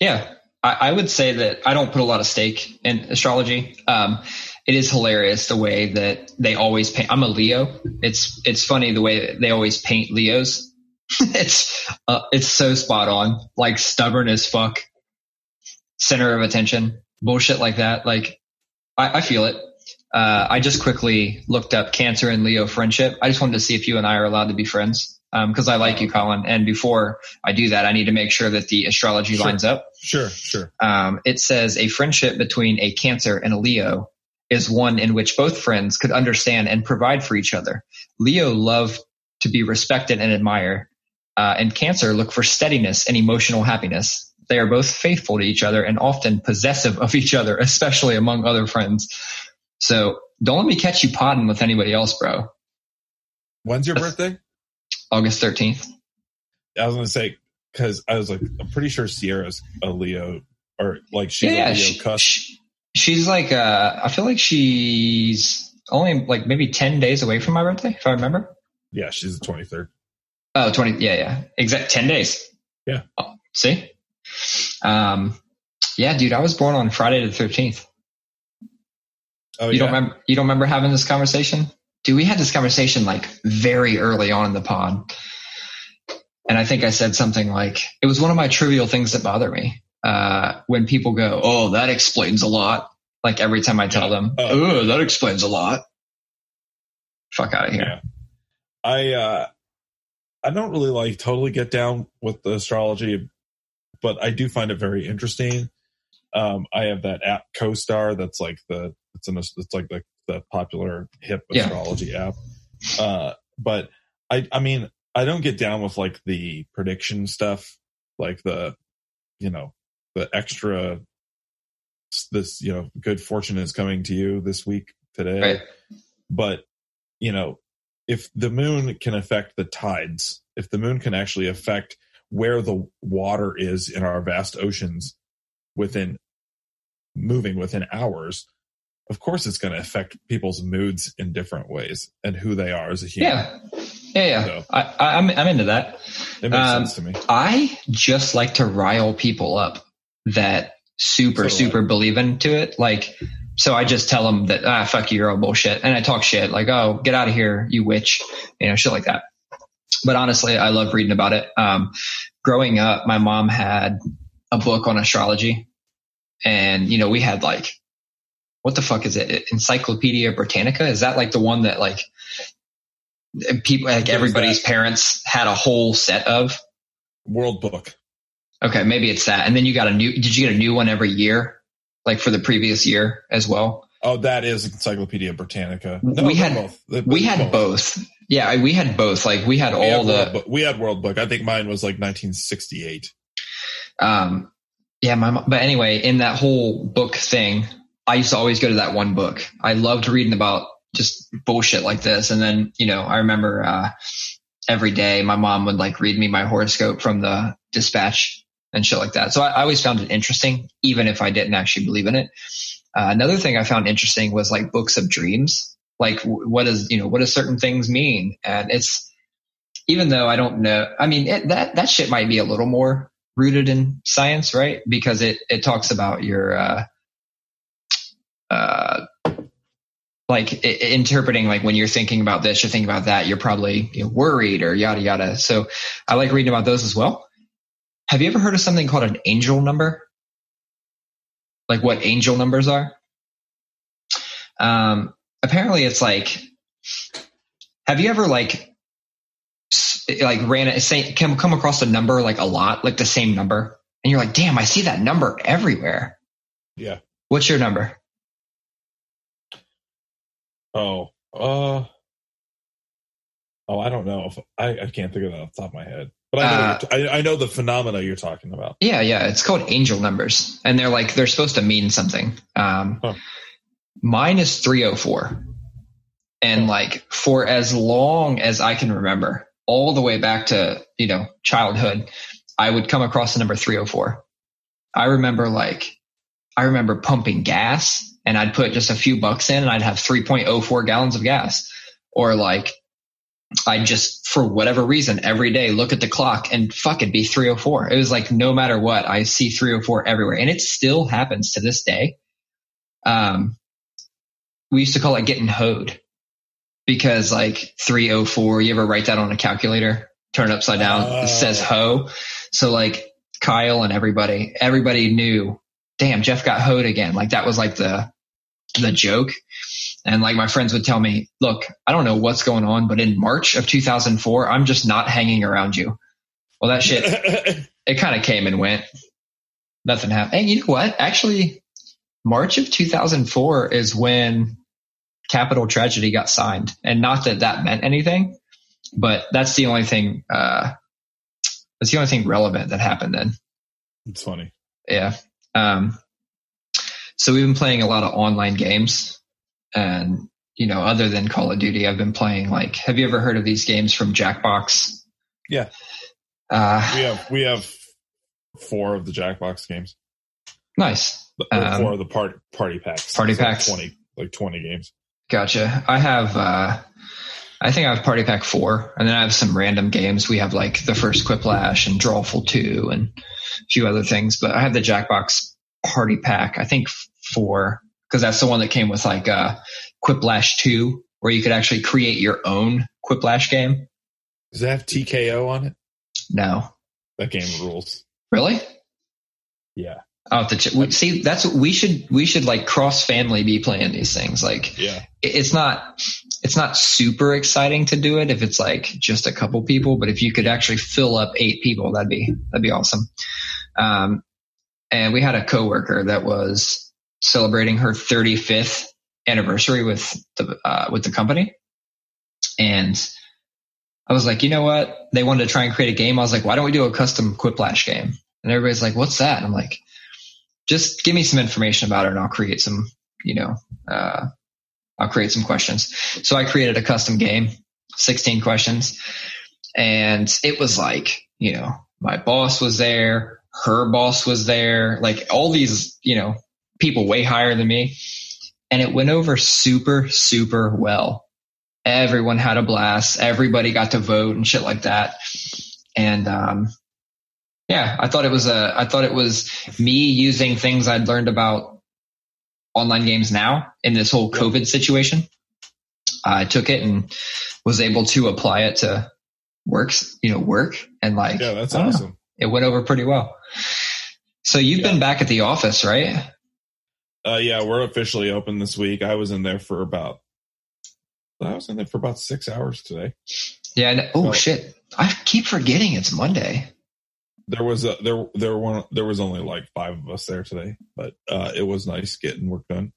yeah. I, I would say that I don't put a lot of stake in astrology. Um, it is hilarious the way that they always paint. I'm a Leo. It's it's funny the way they always paint Leos. [laughs] it's uh, it's so spot on. Like stubborn as fuck, center of attention, bullshit like that. Like I, I feel it. Uh, I just quickly looked up Cancer and Leo friendship. I just wanted to see if you and I are allowed to be friends because I like you, Colin. And before I do that, I need to make sure that the astrology Sure. lines up. Sure, sure. Um, it says a friendship between a Cancer and a Leo is one in which both friends could understand and provide for each other. Leo love to be respected and admired, uh, and Cancer look for steadiness and emotional happiness. They are both faithful to each other and often possessive of each other, especially among other friends. So don't let me catch you potting with anybody else, bro. When's your birthday? August 13th. I was gonna say because I was like, I'm pretty sure Sierra's a Leo, or like she's yeah, a Leo she- cusp. she- she's like, uh, I feel like she's only like maybe 10 days away from my birthday, if I remember. yeah, she's the 23rd. Oh, 20. Yeah, yeah. Exact 10 days. Yeah. Oh, see? Um, yeah, dude, I was born on Friday the 13th. Oh, you yeah. don't remember, you don't remember having this conversation? Dude, we had this conversation like very early on in the pod. And I think I said something like, it was one of my trivial things that bother me. Uh, when people go, Oh, that explains a lot. Like every time I tell Yeah. them, Oh. Oh, that explains a lot. Fuck out of here. Yeah. I uh I don't really like totally get down with the astrology, but I do find it very interesting. Um, I have that app CoStar that's like the it's an it's like the the popular hip Yeah. astrology app. Uh, but I I mean I don't get down with like the prediction stuff, like the you know the extra this you know good fortune is coming to you this week today Right. but you know if the moon can affect the tides if the moon can actually affect where the water is in our vast oceans within moving within hours of course it's going to affect people's moods in different ways and who they are as a human Yeah. Yeah. Yeah. So- I, I, I'm, I'm into that. it makes Um, sense to me I just like to rile people up that super, So super believe into it. Like so I just tell them that ah fuck you, you're all bullshit, and I talk shit like oh get out of here, you witch, you know shit like that. But honestly, I love reading about it. Um, growing up, my mom had a book on astrology, and you know we had like what the fuck is it? Encyclopedia Britannica? Is that like the one that like people like everybody's parents had a whole set of? World Book. Okay, maybe it's that. And then you got a new. Did you get a new one every year, like for the previous year as well? Oh, that is Encyclopedia Britannica. No, we had both. We had both. both. Yeah, we had both. Like we had we all had the. we had World Book. I think mine was like 1968. Um, yeah, my. But anyway, in that whole book thing, I used to always go to that one book. I loved reading about just bullshit like this. And then, you know, I remember, uh, every day my mom would like read me my horoscope from the dispatch and shit like that. So I, I always found it interesting, even if I didn't actually believe in it. Uh, another thing I found interesting was like books of dreams. Like what does, you know, what does certain things mean? And it's, even though I don't know, I mean, it, that, that shit might be a little more rooted in science, right? Because it, it talks about your, uh, uh, like I- interpreting like when you're thinking about this, you're thinking about that, you're probably you know, worried or yada yada. So I like reading about those as well. Have you ever heard of something called an angel number? Like what angel numbers are? Um, apparently it's like, have you ever like, like ran it, say, come, come across a number like a lot, like the same number and you're like, damn, I see that number everywhere. Yeah. What's your number? Oh, uh, oh, I don't know. If, I I can't think of that off the top of my head, but I know uh, I, I know the phenomena you're talking about. Yeah, yeah, it's called angel numbers, and they're like they're supposed to mean something. Um, huh. Mine is three hundred oh four, and like for as long as I can remember, all the way back to you know childhood, I would come across the number 304. I remember like I remember pumping gas and I'd put just a few bucks in and I'd have 3.04 gallons of gas. Or like I'd just, for whatever reason, every day look at the clock and fuck it be 304. It was like no matter what, I see 304 everywhere. And it still happens to this day. Um, we used to call it getting hoed because like 304, you ever write that on a calculator, turn it upside down, uh, it says ho. So like Kyle and everybody, everybody knew, damn, Jeff got hoed again. Like that was like the, the joke. And like my friends would tell me, look, I don't know what's going on, but in March of 2004, I'm just not hanging around you. Well, that shit, [laughs] it kind of came and went. Nothing happened. And you know what? Actually, March of 2004 is when Capital Tragedy got signed. And not that that meant anything, but that's the only thing, uh, that's the only thing relevant that happened then. It's funny. Yeah. Um, so we've been playing a lot of online games and, you know, other than Call of Duty, I've been playing like, have you ever heard of these games from Jackbox? Yeah. Uh, we have, we have four of the Jackbox games. Nice. Um, four of the part, party packs. Party packs. Like 20, like 20 games. Gotcha. I have, uh, I think I have Party Pack 4, and then I have some random games. We have like the first Quiplash and Drawful 2 and a few other things, but I have the Jackbox Party Pack, I think four, because that's the one that came with like uh, Quiplash 2, where you could actually create your own Quiplash game. Does that have TKO on it? No. That game rules. Really? Yeah. Oh, the ch- see, that's what we should we should like cross family be playing these things. Like, yeah, it's not it's not super exciting to do it if it's like just a couple people, but if you could actually fill up eight people, that'd be that'd be awesome. Um, and we had a coworker that was celebrating her 35th anniversary with the uh, with the company, and I was like, you know what? They wanted to try and create a game. I was like, why don't we do a custom Quiplash game? And everybody's like, what's that? And I'm like, just give me some information about it, and I'll create some, you know, uh, I'll create some questions. So I created a custom game, 16 questions, and it was like, you know, my boss was there, her boss was there, like all these, you know, people way higher than me. And it went over super, super well. Everyone had a blast. Everybody got to vote and shit like that. And, um, yeah, I thought it was a, I thought it was me using things I'd learned about online games now in this whole COVID situation. I took it and was able to apply it to works, you know, work and like, Yeah, that's don't know. awesome. it went over pretty well. So you've Yeah. been back at the office, right? Uh, yeah, we're officially open this week. I was in there for about, I was in there for about six hours today. Yeah. and- oh Well- shit. I keep forgetting it's Monday. There was a, there, there one, there was only like five of us there today, but, uh, it was nice getting work done.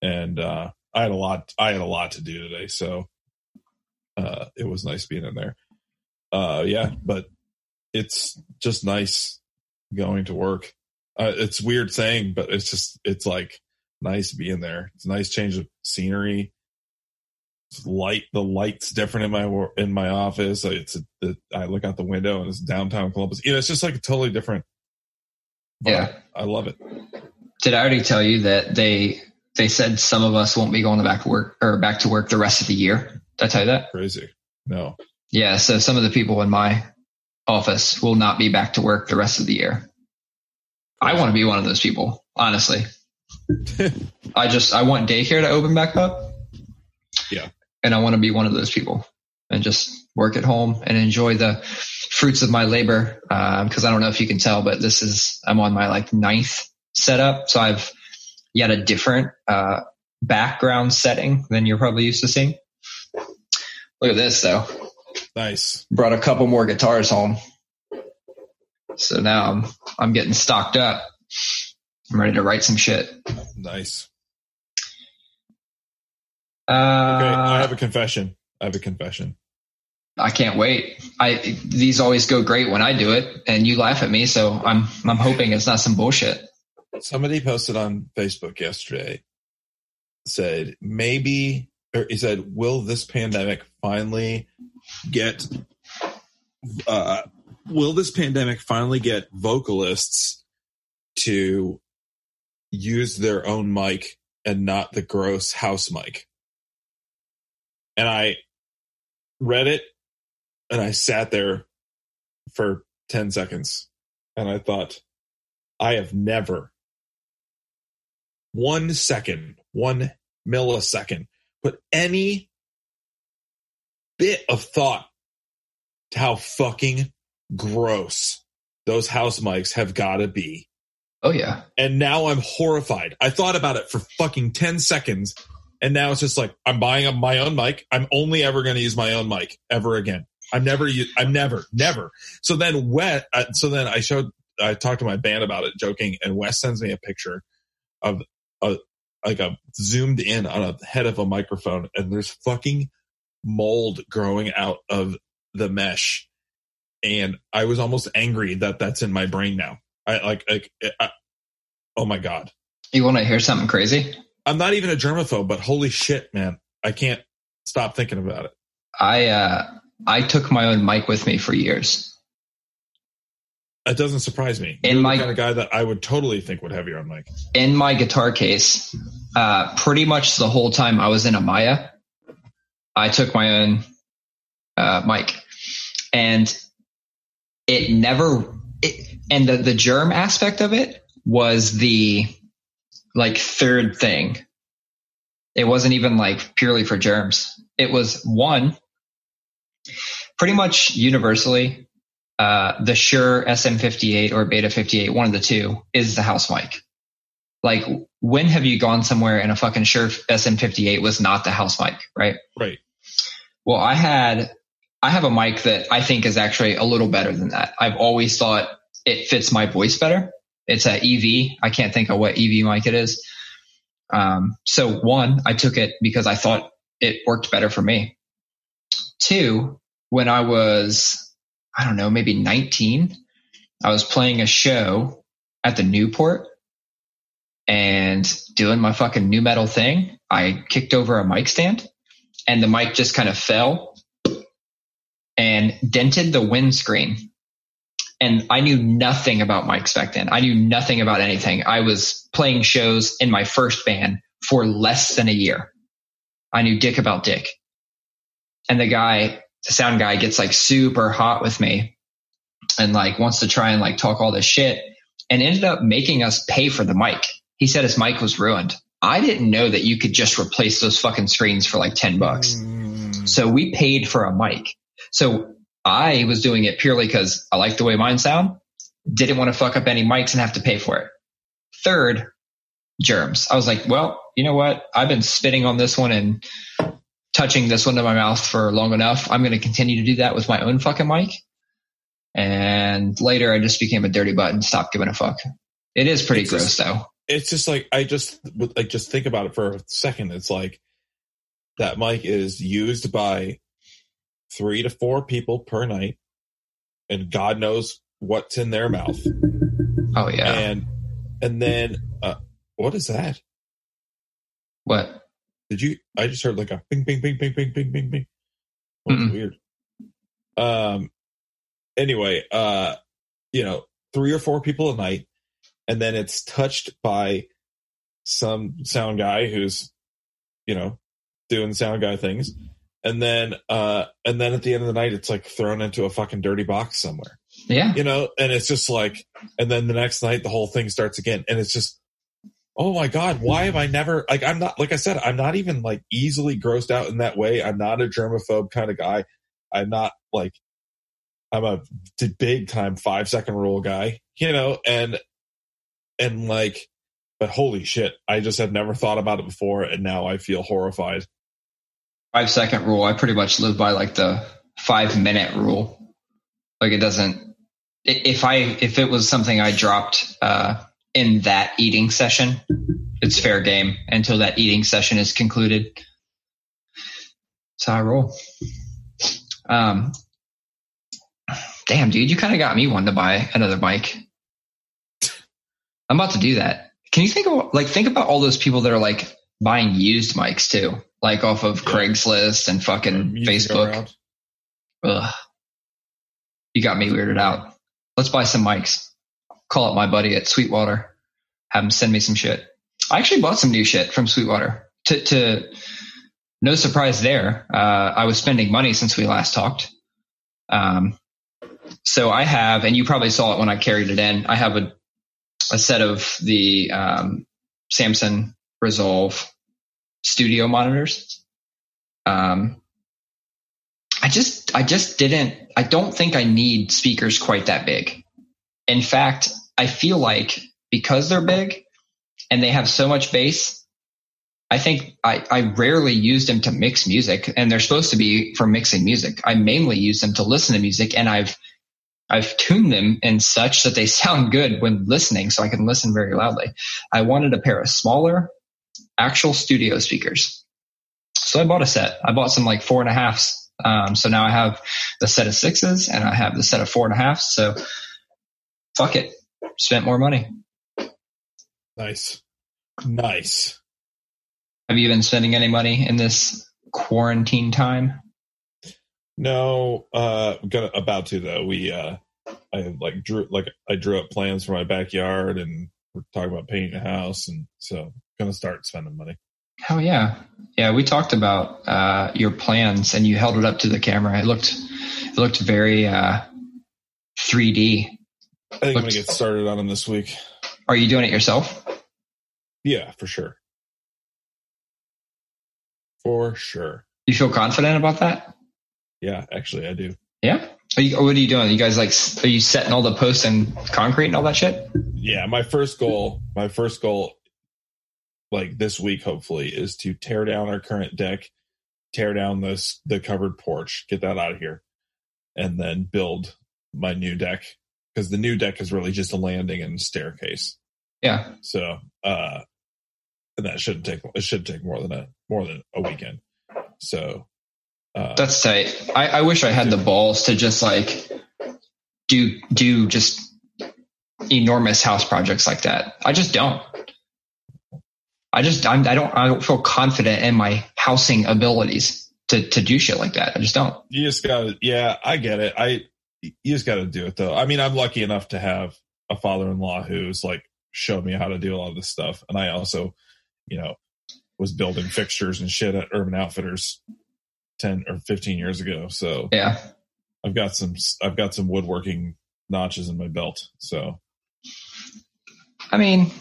And, uh, I had a lot, I had a lot to do today. So, uh, it was nice being in there. Uh, yeah, but it's just nice going to work. Uh, it's weird saying, but it's just, it's like nice being there. It's a nice change of scenery. It's light, the light's different in my, in my office. It's, a, the, I look out the window and it's downtown Columbus. You know, it's just like a totally different. vibe. Yeah. I love it. Did I already tell you that they they said some of us won't be going back to work or back to work the rest of the year? Did I tell you that? Crazy. No. Yeah. So some of the people in my office will not be back to work the rest of the year. I want to be one of those people, honestly. [laughs] I just I want daycare to open back up. Yeah. And I want to be one of those people and just work at home and enjoy the fruits of my labor. Um, cause I don't know if you can tell, but this is, I'm on my like ninth setup. So I've yet a different, uh, background setting than you're probably used to seeing. Look at this though. Nice. Brought a couple more guitars home. So now I'm, I'm getting stocked up. I'm ready to write some shit. Nice. Uh, Okay. I have a confession. I have a confession. I can't wait. I these always go great when I do it, and you laugh at me. So I'm I'm hoping it's not some bullshit. Somebody posted on Facebook yesterday, said maybe, or he said, will this pandemic finally get, uh, will this pandemic finally get vocalists to use their own mic and not the gross house mic? And I read it and I sat there for 10 seconds and I thought, I have never one second, one millisecond, put any bit of thought to how fucking gross those house mics have got to be. Oh yeah, And now I'm horrified. I thought about it for fucking 10 seconds. And now it's just like, I'm buying up my own mic. I'm only ever going to use my own mic ever again. I'm never, I'm never, never. So then Wes, uh, so then I showed, I talked to my band about it joking and Wes sends me a picture of a, like a zoomed in on a head of a microphone and there's fucking mold growing out of the mesh. And I was almost angry that that's in my brain now. I like, like, I, oh my God. you want to hear something crazy? I'm not even a germaphobe, but holy shit, man. I can't stop thinking about it. I uh I took my own mic with me for years. That doesn't surprise me. In You're my- the kind of guy that I would totally think would have your own mic. In my guitar case, uh, pretty much the whole time I was in Amaya, I took my own uh, mic, and it never. It, and the the germ aspect of it was the like third thing. It wasn't even like purely for germs. It was one, pretty much universally, uh, the Shure SM58 or Beta 58, one of the two, is the house mic. Like, when have you gone somewhere and a fucking Shure SM58 was not the house mic, right? Right. Well, I had, I have a mic that I think is actually a little better than that. I've always thought it fits my voice better. It's a EV. I can't think of what EV mic it is. Um, so one, I took it because I thought it worked better for me. Two, when I was, I don't know, maybe 19, I was playing a show at the Newport and doing my fucking nu metal thing. I kicked over a mic stand and the mic just kind of fell and dented the windscreen. And I knew nothing about mics back then. I knew nothing about anything. I was playing shows in my first band for less than a year. I knew dick about dick. And the guy, the sound guy gets like super hot with me and like wants to try and like talk all this shit and ended up making us pay for the mic. He said his mic was ruined. I didn't know that you could just replace those fucking screens for like 10 bucks. Mm, So we paid for a mic. So I was doing it purely because I like the way mine sound. Didn't want to fuck up any mics and have to pay for it. Third, germs. I was like, well, you know what? I've been spitting on this one and touching this one to my mouth for long enough. I'm going to continue to do that with my own fucking mic. And later I just became a dirty butt and stopped giving a fuck. It is pretty It's gross though. It's just like I just like just think about it for a second. It's like that mic is used by three to four people per night, and God knows what's in their mouth. Oh yeah. And and then uh, what is that? what? Did you? I just heard like a ping, ping, ping, ping, ping, ping, ping, ping. Mm-mm. weird. Um. Anyway, uh, you know, three or four people a night, and then it's touched by some sound guy who's, you know, doing sound guy things, and then, uh, and then at the end of the night, it's like thrown into a fucking dirty box somewhere Yeah. you know, and it's just like, and then the next night the whole thing starts again, and it's just, oh my god, why have I never like I'm not like I said, I'm not even like easily grossed out in that way. I'm not a germaphobe kind of guy. I'm not like I'm a big time five second rule guy, you know, and and like, but holy shit, I just had never thought about it before, and now I feel horrified. five second rule. I pretty much live by like the five minute rule. Like it doesn't. If I if it was something I dropped uh, in that eating session, it's fair game until that eating session is concluded. That's how I roll. Um, damn, dude, you kind of got me one to buy another mic. I'm about to do that. Can you think of like think about all those people that are like buying used mics too, like off of Yeah. Craigslist and fucking Facebook. Ugh. You got me weirded out. Let's buy some mics. Call up my buddy at Sweetwater. Have him send me some shit. I actually bought some new shit from Sweetwater. To, to no surprise there. Uh, I was spending money since we last talked. Um, so I have, and you probably saw it when I carried it in. I have a a set of the um, Samson Resolv studio monitors. Um, I just I just didn't I don't think I need speakers quite that big. In fact, I feel like because they're big and they have so much bass, I think I, I rarely use them to mix music and they're supposed to be for mixing music. I mainly use them to listen to music and I've I've tuned them in such that they [laughs] sound good when listening so I can listen very loudly. I wanted a pair of smaller actual studio speakers. So I bought a set. I bought some like four and a halves um, so now I have the set of sixes and I have the set of four and a four and a half. So fuck it. Spent more money. Nice, nice. Have you been spending any money in this quarantine time? No, uh, gonna about to though. We, uh, I like drew like I drew up plans for my backyard, and we're talking about painting a house, and so gonna start spending money. Oh yeah. Yeah. We talked about, uh, your plans and you held it up to the camera. It looked, it looked very, uh, 3D. I think I'm gonna get started on them this week. Are you doing it yourself? Yeah, for sure, for sure. You feel confident about that? Yeah, actually, I do. Yeah. Are you, what are you doing? You guys like, are you setting all the posts and concrete and all that shit? Yeah, my first goal, my first goal, like this week, hopefully, is to tear down our current deck, tear down this the covered porch, get that out of here, and then build my new deck because the new deck is really just a landing and staircase. Yeah. So, uh, and that shouldn't take it should take more than a more than a weekend. So, uh, That's tight. I, I wish I had the balls to just like do do just enormous house projects like that. I just don't. I just I'm, I don't I don't feel confident in my housing abilities to to do shit like that. I just don't. you just gotta yeah i get it i you just gotta do it though i mean i'm lucky enough to have a father-in-law who's like showed me how to do a lot of this stuff and i also you know was building fixtures and shit at urban outfitters 10 or 15 years ago so Yeah. i've got some i've got some woodworking notches in my belt so I mean,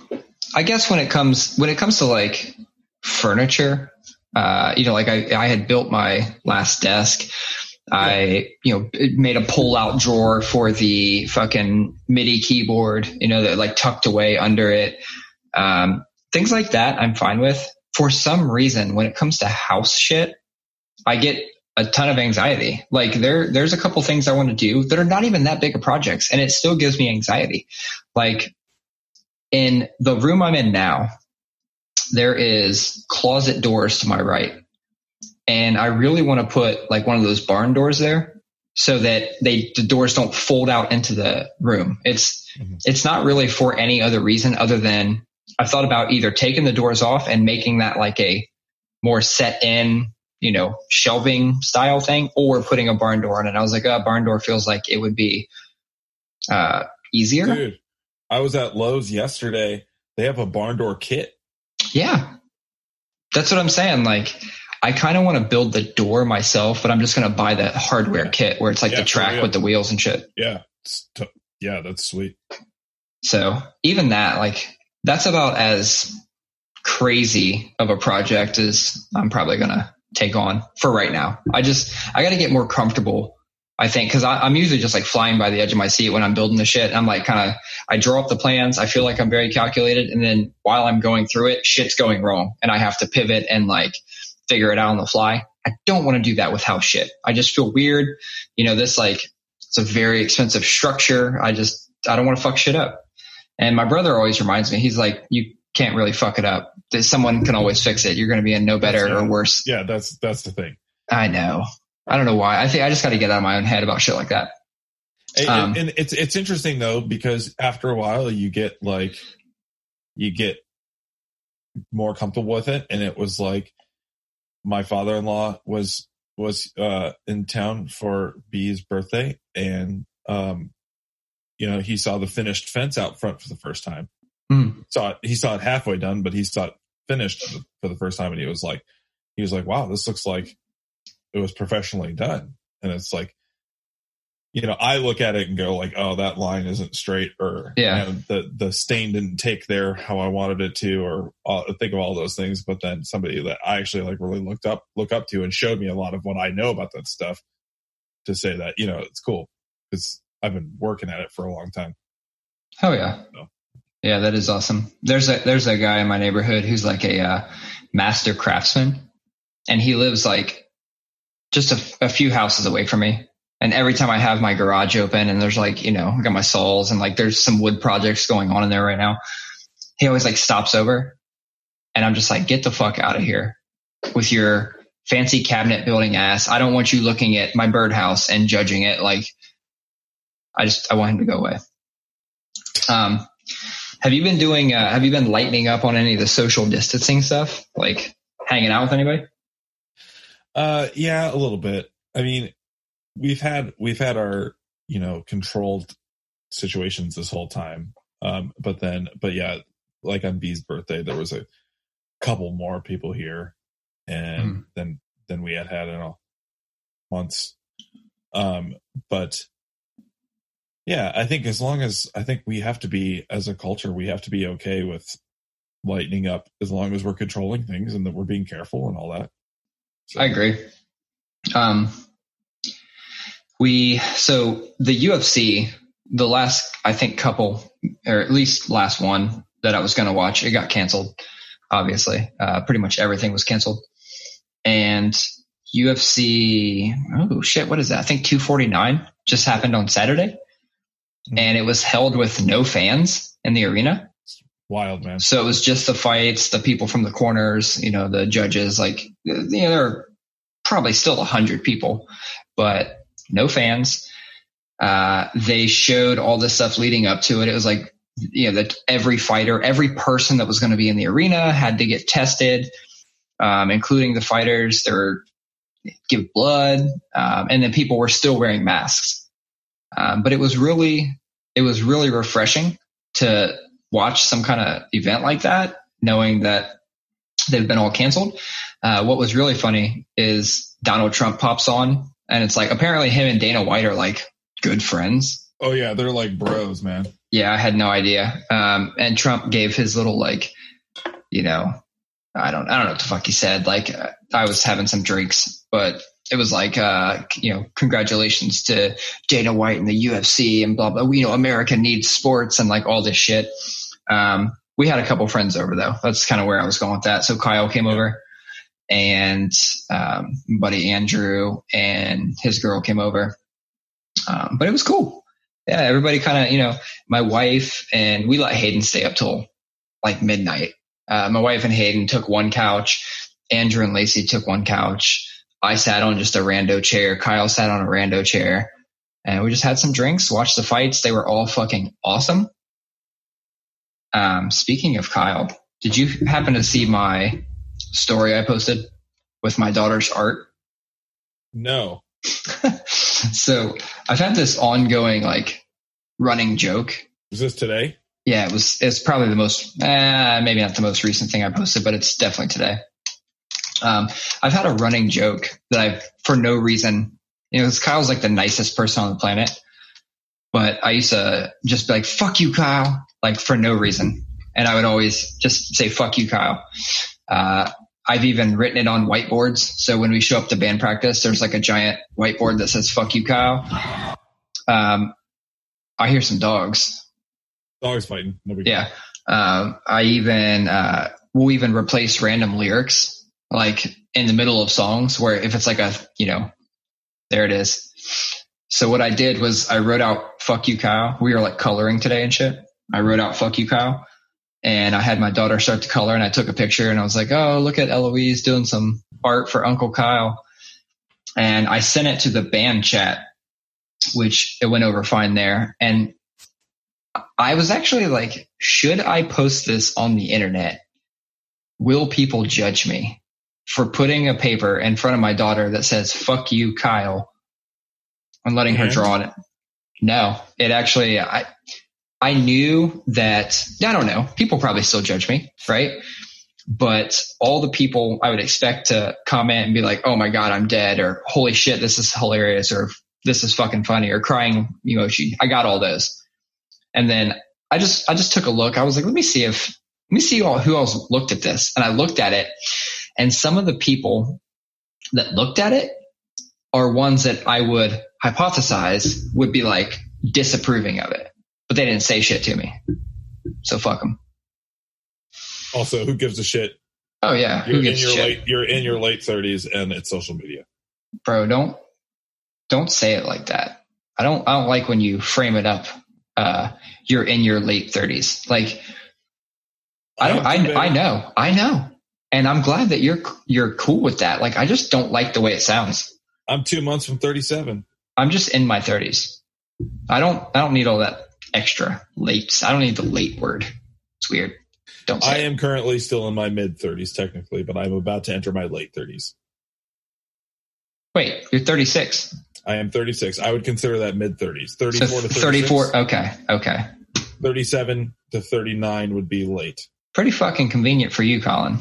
I guess when it comes when it comes to like furniture, uh, you know, like I I had built my last desk. I, you know, made a pull out drawer for the fucking MIDI keyboard, you know, that like tucked away under it. Um, things like that I'm fine with. For some reason, when it comes to house shit, I get a ton of anxiety. Like there, there's a couple things I want to do that are not even that big of projects and it still gives me anxiety. Like in the room I'm in now, there is closet doors to my right. And I really want to put like one of those barn doors there so that they, the doors don't fold out into the room. It's, mm-hmm. it's not really for any other reason other than I've thought about either taking the doors off and making that like a more set in you know, shelving style thing or putting a barn door on it. I was like, oh, barn door feels like it would be uh, easier. Dude, I was at Lowe's yesterday. They have a barn door kit. Yeah. That's what I'm saying. Like, I kind of want to build the door myself, but I'm just going to buy the hardware kit where it's like yeah, the track with the wheels and shit. Yeah. T- yeah, that's sweet. So even that, like, that's about as crazy of a project as I'm probably going to take on for right now. I just, I got to get more comfortable. I think because I'm usually just like flying by the edge of my seat when I'm building the shit. I'm like kind of, I draw up the plans. I feel like I'm very calculated. And then while I'm going through it, shit's going wrong and I have to pivot and like figure it out on the fly. I don't want to do that with house shit. I just feel weird. You know, this like, it's a very expensive structure. I just, I don't want to fuck shit up. And my brother always reminds me, he's like, you can't really fuck it up. Someone can always fix it. You're going to be in no better or worse. Yeah, that's that's the thing. I know. I don't know why. I think I just got to get out of my own head about shit like that. And, um, and it's it's interesting though because after a while you get like you get more comfortable with it, and it was like my father-in-law was was uh, in town for B's birthday, and um, you know he saw the finished fence out front for the first time, Mm. Saw it, he saw it halfway done, but he saw it finished for the first time, and he was like, he was like, "Wow, this looks like it was professionally done." And it's like, you know, I look at it and go like, "Oh, that line isn't straight," or yeah, you know, the the stain didn't take there how I wanted it to, or uh, think of all those things. But then somebody that I actually like really looked up look up to and showed me a lot of what I know about that stuff to say that you know it's cool because I've been working at it for a long time. Oh yeah. So. Yeah, that is awesome. There's a there's a guy in my neighborhood who's like a uh, master craftsman, and he lives like just a, a, few houses away from me. And every time I have my garage open and there's like you know I got my saws and like there's some wood projects going on in there right now, he always like stops over, and I'm just like, get the fuck out of here with your fancy cabinet building ass. I don't want you looking at my birdhouse and judging it. Like, I just I want him to go away. Um, have you been doing? Uh, have you been lightening up on any of the social distancing stuff, like hanging out with anybody? Uh, yeah, a little bit. I mean, we've had we've had our you know controlled situations this whole time. Um, but then, but yeah, like on B's birthday, there was a couple more people here, and mm. then than we had had in a months. Um, but yeah, I think as long as I think we have to be as a culture, we have to be okay with lightening up as long as we're controlling things and that we're being careful and all that. So. I agree. Um, we so the UFC, the last I think couple or at least last one that I was going to watch, it got canceled. Obviously, uh, pretty much everything was canceled, and UFC. Oh shit, what is that? I think 249 just happened on Saturday. Mm-hmm. and it was held with no fans in the arena. Wild man. So it was just the fights, the people from the corners, you know, the judges. Like, you know, there are probably still a hundred people, but no fans. Uh, they showed all this stuff leading up to it. It was like, you know, that every fighter, every person that was going to be in the arena had to get tested, um, including the fighters. They were give blood, um, and then people were still wearing masks. Um, but it was really, it was really refreshing to watch some kind of event like that, knowing that they've been all canceled. Uh, what was really funny is Donald Trump pops on and it's like apparently him and Dana White are like good friends. Oh yeah, they're like bros, man. Yeah, I had no idea. Um, and Trump gave his little like, you know, I don't, I don't know what the fuck he said. Like, uh, I was having some drinks, but it was like, uh, you know, congratulations to Dana White and the UFC and blah blah. You know, America needs sports and like all this shit. Um, we had a couple friends over though. That's kind of where I was going with that. So Kyle came over and um, buddy Andrew and his girl came over. Um, but it was cool. Yeah, everybody kind of, you know, my wife and we let Hayden stay up till like midnight. Uh, my wife and Hayden took one couch. Andrew and Lacey took one couch. I sat on just a rando chair. Kyle sat on a rando chair. And we just had some drinks, watched the fights. They were all fucking awesome. Um, speaking of Kyle, did you happen to see my story I posted with my daughter's art? No. [laughs] so I've had this ongoing like running joke. Is this today? Yeah, it was. It's probably the most, eh, maybe not the most recent thing I posted, but it's definitely today. Um, I've had a running joke that I've, for no reason, you know, Kyle's like the nicest person on the planet, but I used to just be like, fuck you, Kyle, like for no reason. And I would always just say, fuck you, Kyle. Uh, I've even written it on whiteboards. So when we show up to band practice, there's like a giant whiteboard that says "fuck you, Kyle." Um, I hear some dogs. Dogs fighting. Nobody yeah. Um, I even uh, will even replace random lyrics like in the middle of songs where if it's like a you know, there it is. So what I did was I wrote out "fuck you, Kyle." We were like coloring today and shit. I wrote out "fuck you, Kyle." and I had my daughter start to color and I took a picture and I was like, oh, look at Eloise doing some art for Uncle Kyle. And I sent it to the band chat, which it went over fine there. And I was actually like, should I post this on the internet? Will people judge me for putting a paper in front of my daughter that says, fuck you, Kyle, and letting her draw on it? No, it actually, I, I knew that, I don't know, people probably still judge me, right? But all the people I would expect to comment and be like, oh my God, I'm dead, or holy shit, this is hilarious, or this is fucking funny, or crying emoji. I got all those. And then I just, I just took a look. I was like, let me see if, let me see all, who else looked at this. And I looked at it and some of the people that looked at it are ones that I would hypothesize would be like disapproving of it but they didn't say shit to me. So fuck them. Also, who gives a shit? Oh yeah, you're in your late you're in your late thirties and it's social media. Bro, don't don't say it like that. I don't I don't like when you frame it up. Uh, you're in your late thirties. Like I don't I, I know I know, and I'm glad that you're you're cool with that. Like I just don't like the way it sounds. I'm two months from 37. I'm just in my 30s. I don't I don't need all that extra late. I don't need the late word. It's weird. Don't. I am currently still in my mid 30s technically, but I'm about to enter my late 30s. Wait, you're 36. I am 36. I would consider that mid 30s. 34 so to 36. 34. Okay. Okay. 37 to 39 would be late. Pretty fucking convenient for you, Colin.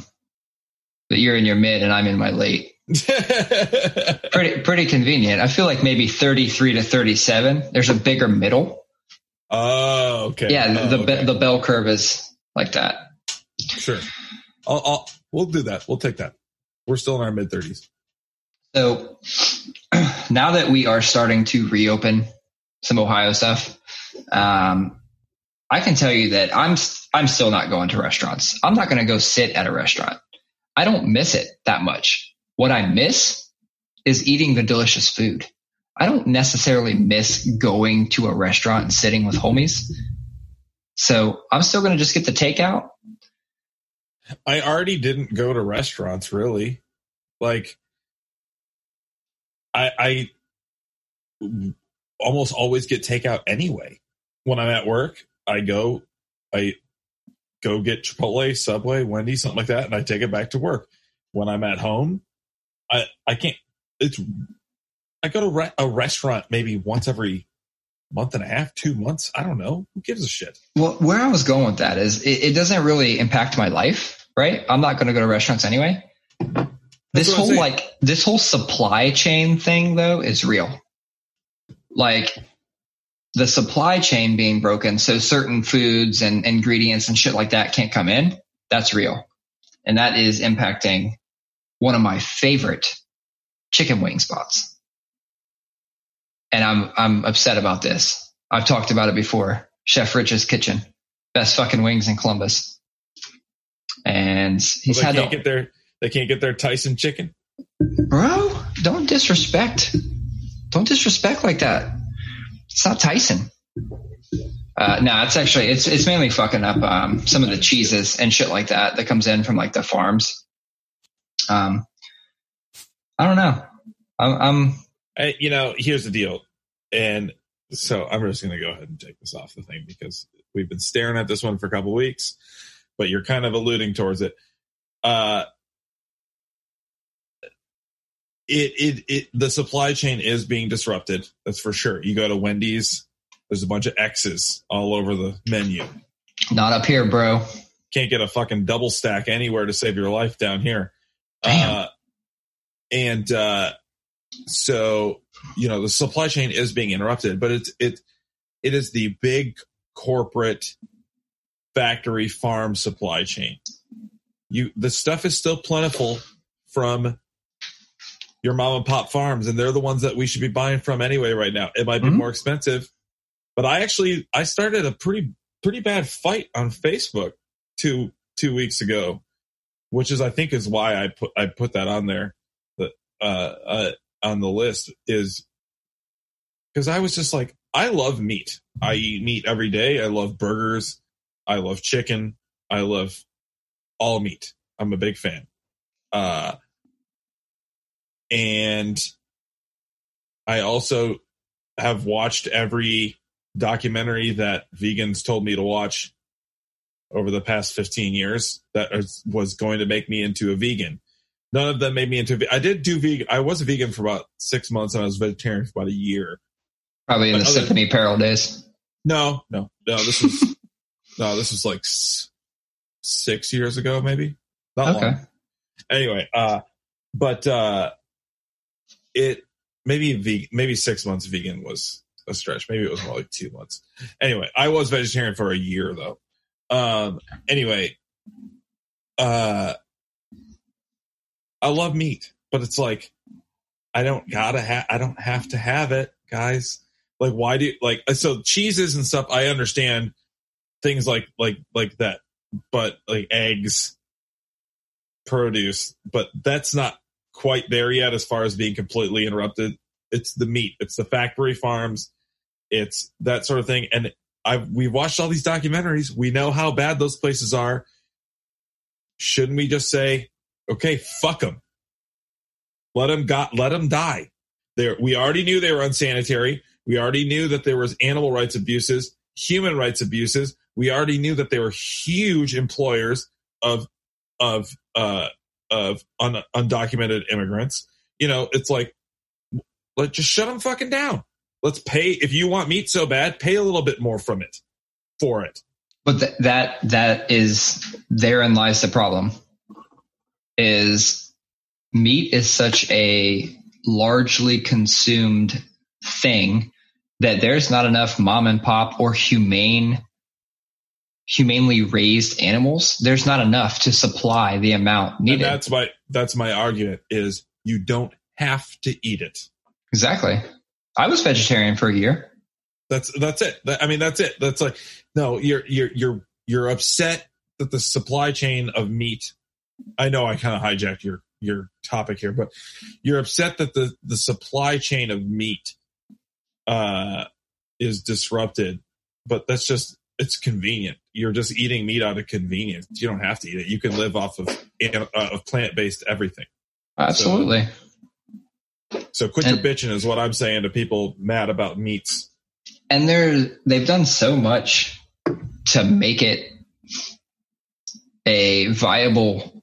You're in your mid and I'm in my late. [laughs] pretty pretty convenient. I feel like maybe 33 to 37. There's a bigger middle Oh, okay. Yeah, oh, the okay. the bell curve is like that. Sure. I'll, I'll, we'll do that. We'll take that. We're still in our mid 30s. So [clears throat] now that we are starting to reopen some Ohio stuff, um, I can tell you that I'm I'm still not going to restaurants. I'm not going to go sit at a restaurant. I don't miss it that much. What I miss is eating the delicious food. I don't necessarily miss going to a restaurant and sitting with homies. So I'm still going to just get the takeout. I already didn't go to restaurants really. Like I, I almost always get takeout anyway. When I'm at work, I go, I go get Chipotle, Subway, Wendy, something like that, and I take it back to work. When I'm at home, I, I can't, it's I go to re- a restaurant maybe once every month and a half, two months. I don't know. Who gives a shit? Well, where I was going with that is it, it doesn't really impact my life, right? I'm not going to go to restaurants anyway. this whole like this whole supply chain thing though is real. Like the supply chain being broken, so certain foods and ingredients and shit like that can't come in, that's real. And that is impacting one of my favorite chicken wing spots. And I'm I'm upset about this. I've talked about it before. Chef Rich's Kitchen, best fucking wings in Columbus, and he's well, had can't to, get their they can't get their Tyson chicken. bro. Don't disrespect. Don't disrespect like that. It's not Tyson. Uh, no, it's actually it's it's mainly fucking up um, some of the cheeses and shit like that that comes in from like the farms. Um, I don't know. I'm, I'm I, you know, here's the deal, and so I'm just to go ahead and take this off the thing because we've been staring at this one for a couple weeks, but you're kind of alluding towards it. Uh, it, it, it, the supply chain is being disrupted. That's for sure. You go to Wendy's, there's a bunch of X's all over the menu. not up here, bro. Can't get a fucking double stack anywhere to save your life down here. Damn. Uh, and, uh, so, you know, the supply chain is being interrupted, but it's, it, it is the big corporate factory farm supply chain. You, the stuff is still plentiful from your mom and pop farms, and they're the ones that we should be buying from anyway right now. It might be Mhm. more expensive, but I actually I started a pretty pretty bad fight on Facebook two two weeks ago, which is I think is why I put I put that on there, that uh, uh on the list is because I was just like I love meat. I eat meat every day. I love burgers. I love chicken. I love all meat. I'm a big fan. Uh, and I also have watched every documentary that vegans told me to watch over the past 15 years that was going to make me into a vegan. None of them made me into. I did do vegan. I was a vegan for about six months, and I was vegetarian for about a year. Probably in the other- Symphony Peril days. No, no, no. This was no. This was like six years ago, maybe. Not Okay. long. Anyway, uh, but uh, it maybe vegan, maybe six months vegan was a stretch. Maybe it was more like two months. Anyway, I was vegetarian for a year though. Um. Anyway, uh, I love meat, but it's like I don't gotta have. I don't have to have it, guys. Like, why do like so cheeses and stuff? I understand things like like like that, but like eggs, produce, but that's not quite there yet as far as being completely interrupted. It's the meat, it's the factory farms, it's that sort of thing. And I've we've watched all these documentaries. We know how bad those places are. Shouldn't we just say, okay, fuck them, let them got let them die? There, we already knew they were unsanitary. We already knew that there was animal rights abuses, human rights abuses. We already knew that they were huge employers of of uh, of un, undocumented immigrants. You know, it's like, let's just shut them fucking down. Let's pay if you want meat so bad, pay a little bit more from it for it. But th- that that is therein lies the problem. Is meat is such a largely consumed thing that there's not enough mom and pop or humane humanely raised animals there's not enough to supply the amount And needed that's my that's my argument is you don't have to eat it. exactly i was vegetarian for a year That's that's it. That- I mean, that's it. That's like no, you're you're you're you're upset that the supply chain of meat. I know I kind of hijacked your your topic here, but you're upset that the the supply chain of meat uh is disrupted. But that's just it's convenient. You're just eating meat out of convenience. You don't have to eat it. You can live off of uh, of plant based everything. absolutely So quit And- your bitching is what I'm saying to people mad about meats. and they're they've done so much to make it a viable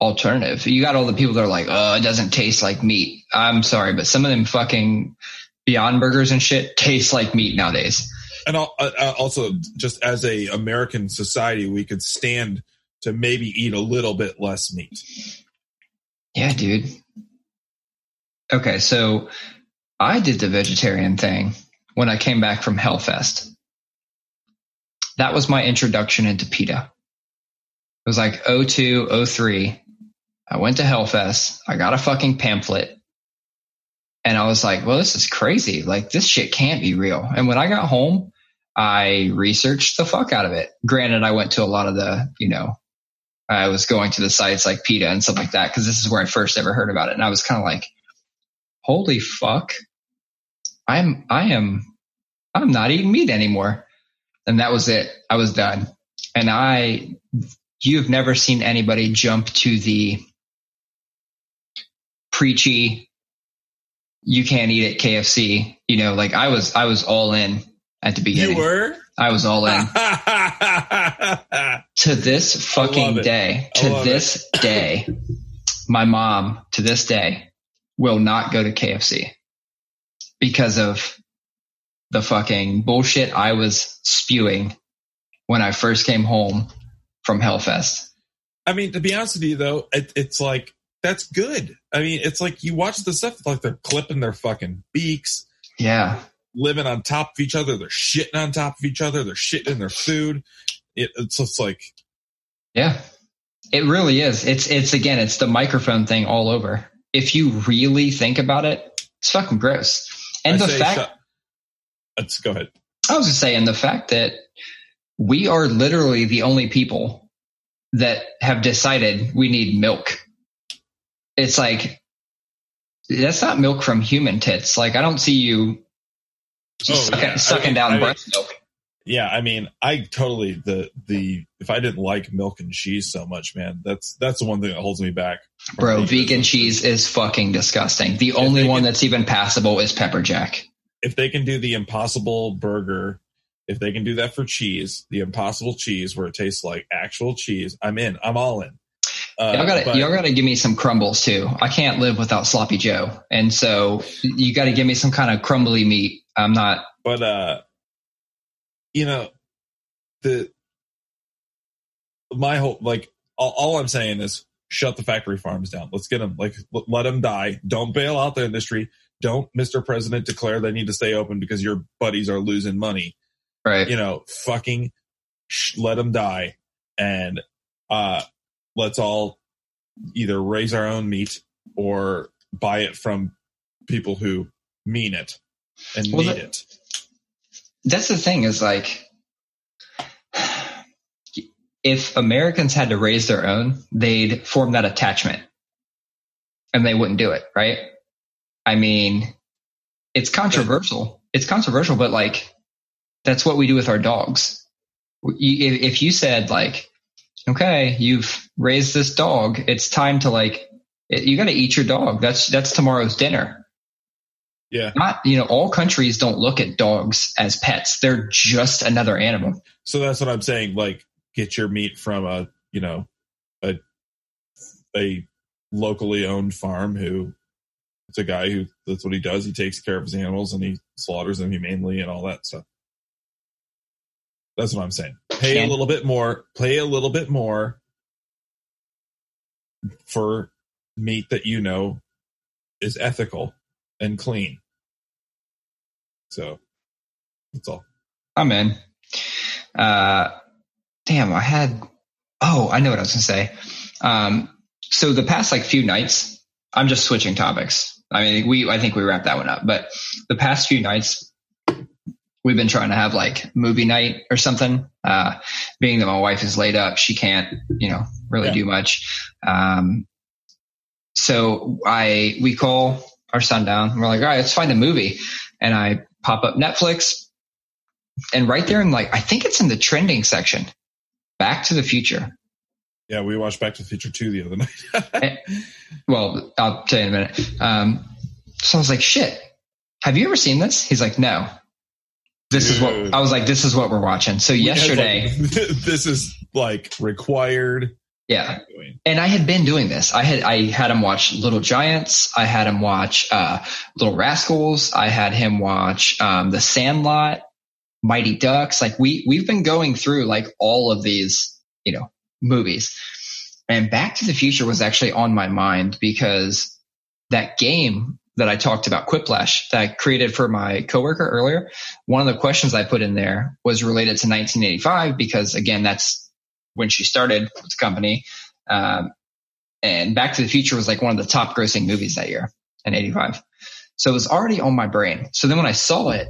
alternative. You got all the people that are like, "Oh, it doesn't taste like meat." I'm sorry, but some of them fucking Beyond Burgers and shit taste like meat nowadays. And also just as a American society, we could stand to maybe eat a little bit less meat. Yeah, dude. Okay, so I did the vegetarian thing when I came back from Hellfest. That was my introduction into PETA. It was like 02, 03. I went to Hellfest. I got a fucking pamphlet. And I was like, well, this is crazy. Like, this shit can't be real. And when I got home, I researched the fuck out of it. Granted, I went to a lot of the, you know, I was going to the sites like PETA and stuff like that because this is where I first ever heard about it. And I was kind of like, holy fuck. I'm, I am, I'm not eating meat anymore. And that was it. I was done. And I, you've never seen anybody jump to the preachy, you can't eat at KFC. You know, like I was, I was all in at the beginning. You were? I was all in. [laughs] to this fucking day, to this it. [clears throat] day, my mom to this day will not go to KFC because of the fucking bullshit I was spewing when I first came home from Hellfest. I mean, to be honest with you, though, it, it's like that's good. I mean, it's like you watch the stuff like they're clipping their fucking beaks. Yeah. Living on top of each other. They're shitting on top of each other. They're shitting in their food. It, it's just like. Yeah. It really is. It's, it's again, it's the microphone thing all over. If you really think about it, it's fucking gross. And I the fact. Shut, let's go ahead. I was just saying the fact that we are literally the only people that have decided we need milk. It's like, that's not milk from human tits. Like, I don't see you oh, sucking, yeah. sucking I mean, down I breast milk. Yeah, I mean, I totally the the if I didn't like milk and cheese so much, man, that's that's the one thing that holds me back. Bro, vegan cheese is fucking disgusting. The only one can, that's even passable is pepper jack. If they can do the impossible burger if they can do that for cheese, the impossible cheese where it tastes like actual cheese, I'm in. I'm all in. Uh, y'all gotta, but, y'all gotta give me some crumbles too. I can't live without sloppy Joe, and so you got to give me some kind of crumbly meat. I'm not. But uh, you know, the my whole like all, all I'm saying is shut the factory farms down. Let's get them like let them die. Don't bail out the industry. Don't, Mr. President, declare they need to stay open because your buddies are losing money. Right. You know, fucking sh- let them die and uh let's all either raise our own meat or buy it from people who mean it and well, need it. That's the thing is like if Americans had to raise their own, they'd form that attachment and they wouldn't do it, right? I mean, it's controversial. It's controversial, but like that's what we do with our dogs. If you said like, okay, you've raised this dog, it's time to like, you got to eat your dog. That's that's tomorrow's dinner. Yeah. Not you know, all countries don't look at dogs as pets. They're just another animal. So that's what I'm saying. Like, get your meat from a you know a a locally owned farm who it's a guy who that's what he does. He takes care of his animals and he slaughters them humanely and all that stuff. That's what I'm saying. Pay a little bit more. Pay a little bit more for meat that you know is ethical and clean. So that's all. I'm in. Uh, damn, I had. Oh, I know what I was gonna say. Um, so the past like few nights, I'm just switching topics. I mean, we I think we wrapped that one up, but the past few nights, we've been trying to have like movie night or something. Uh, being that my wife is laid up, she can't, you know, really yeah. do much. Um, so I, we call our son down and we're like, all right, let's find a movie. And I pop up Netflix and right there in like, I think it's in the trending section, Back to the Future. Yeah, we watched Back to the Future 2 the other night. [laughs] Eh, well, I'll tell you in a minute. Um, so I was like, shit, have you ever seen this? He's like, no. This Dude. is what I was like. This is what we're watching. So yesterday, like, [laughs] this is like required. Yeah, and I had been doing this. I had I had him watch Little Giants. I had him watch uh, Little Rascals. I had him watch um, The Sandlot, Mighty Ducks. Like we we've been going through like all of these you know movies, and Back to the Future was actually on my mind because that game that I talked about Quiplash that I created for my coworker earlier, one of the questions I put in there was related to 1985 because again, that's when she started with the company. Um, and Back to the Future was like one of the top grossing movies that year in 85. So it was already on my brain. So then when I saw it,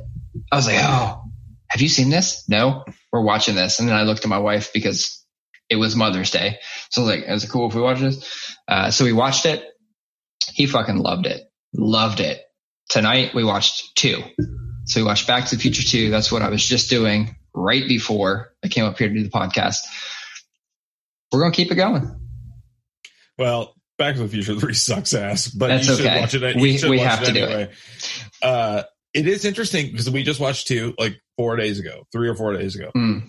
I was like, Oh, have you seen this? No, we're watching this. And then I looked at my wife because it was Mother's Day. So I was like, is it cool if we watch this? Uh, so we watched it. He fucking loved it. Loved it. Tonight we watched two. So we watched Back to the Future 2. That's what I was just doing right before I came up here to do the podcast. We're going to keep it going. Well, Back to the Future 3 sucks ass, but That's you should okay. watch it. We- we have it to do anyway. Uh, it is interesting because we just watched two like four days ago, three or four days ago, Mm.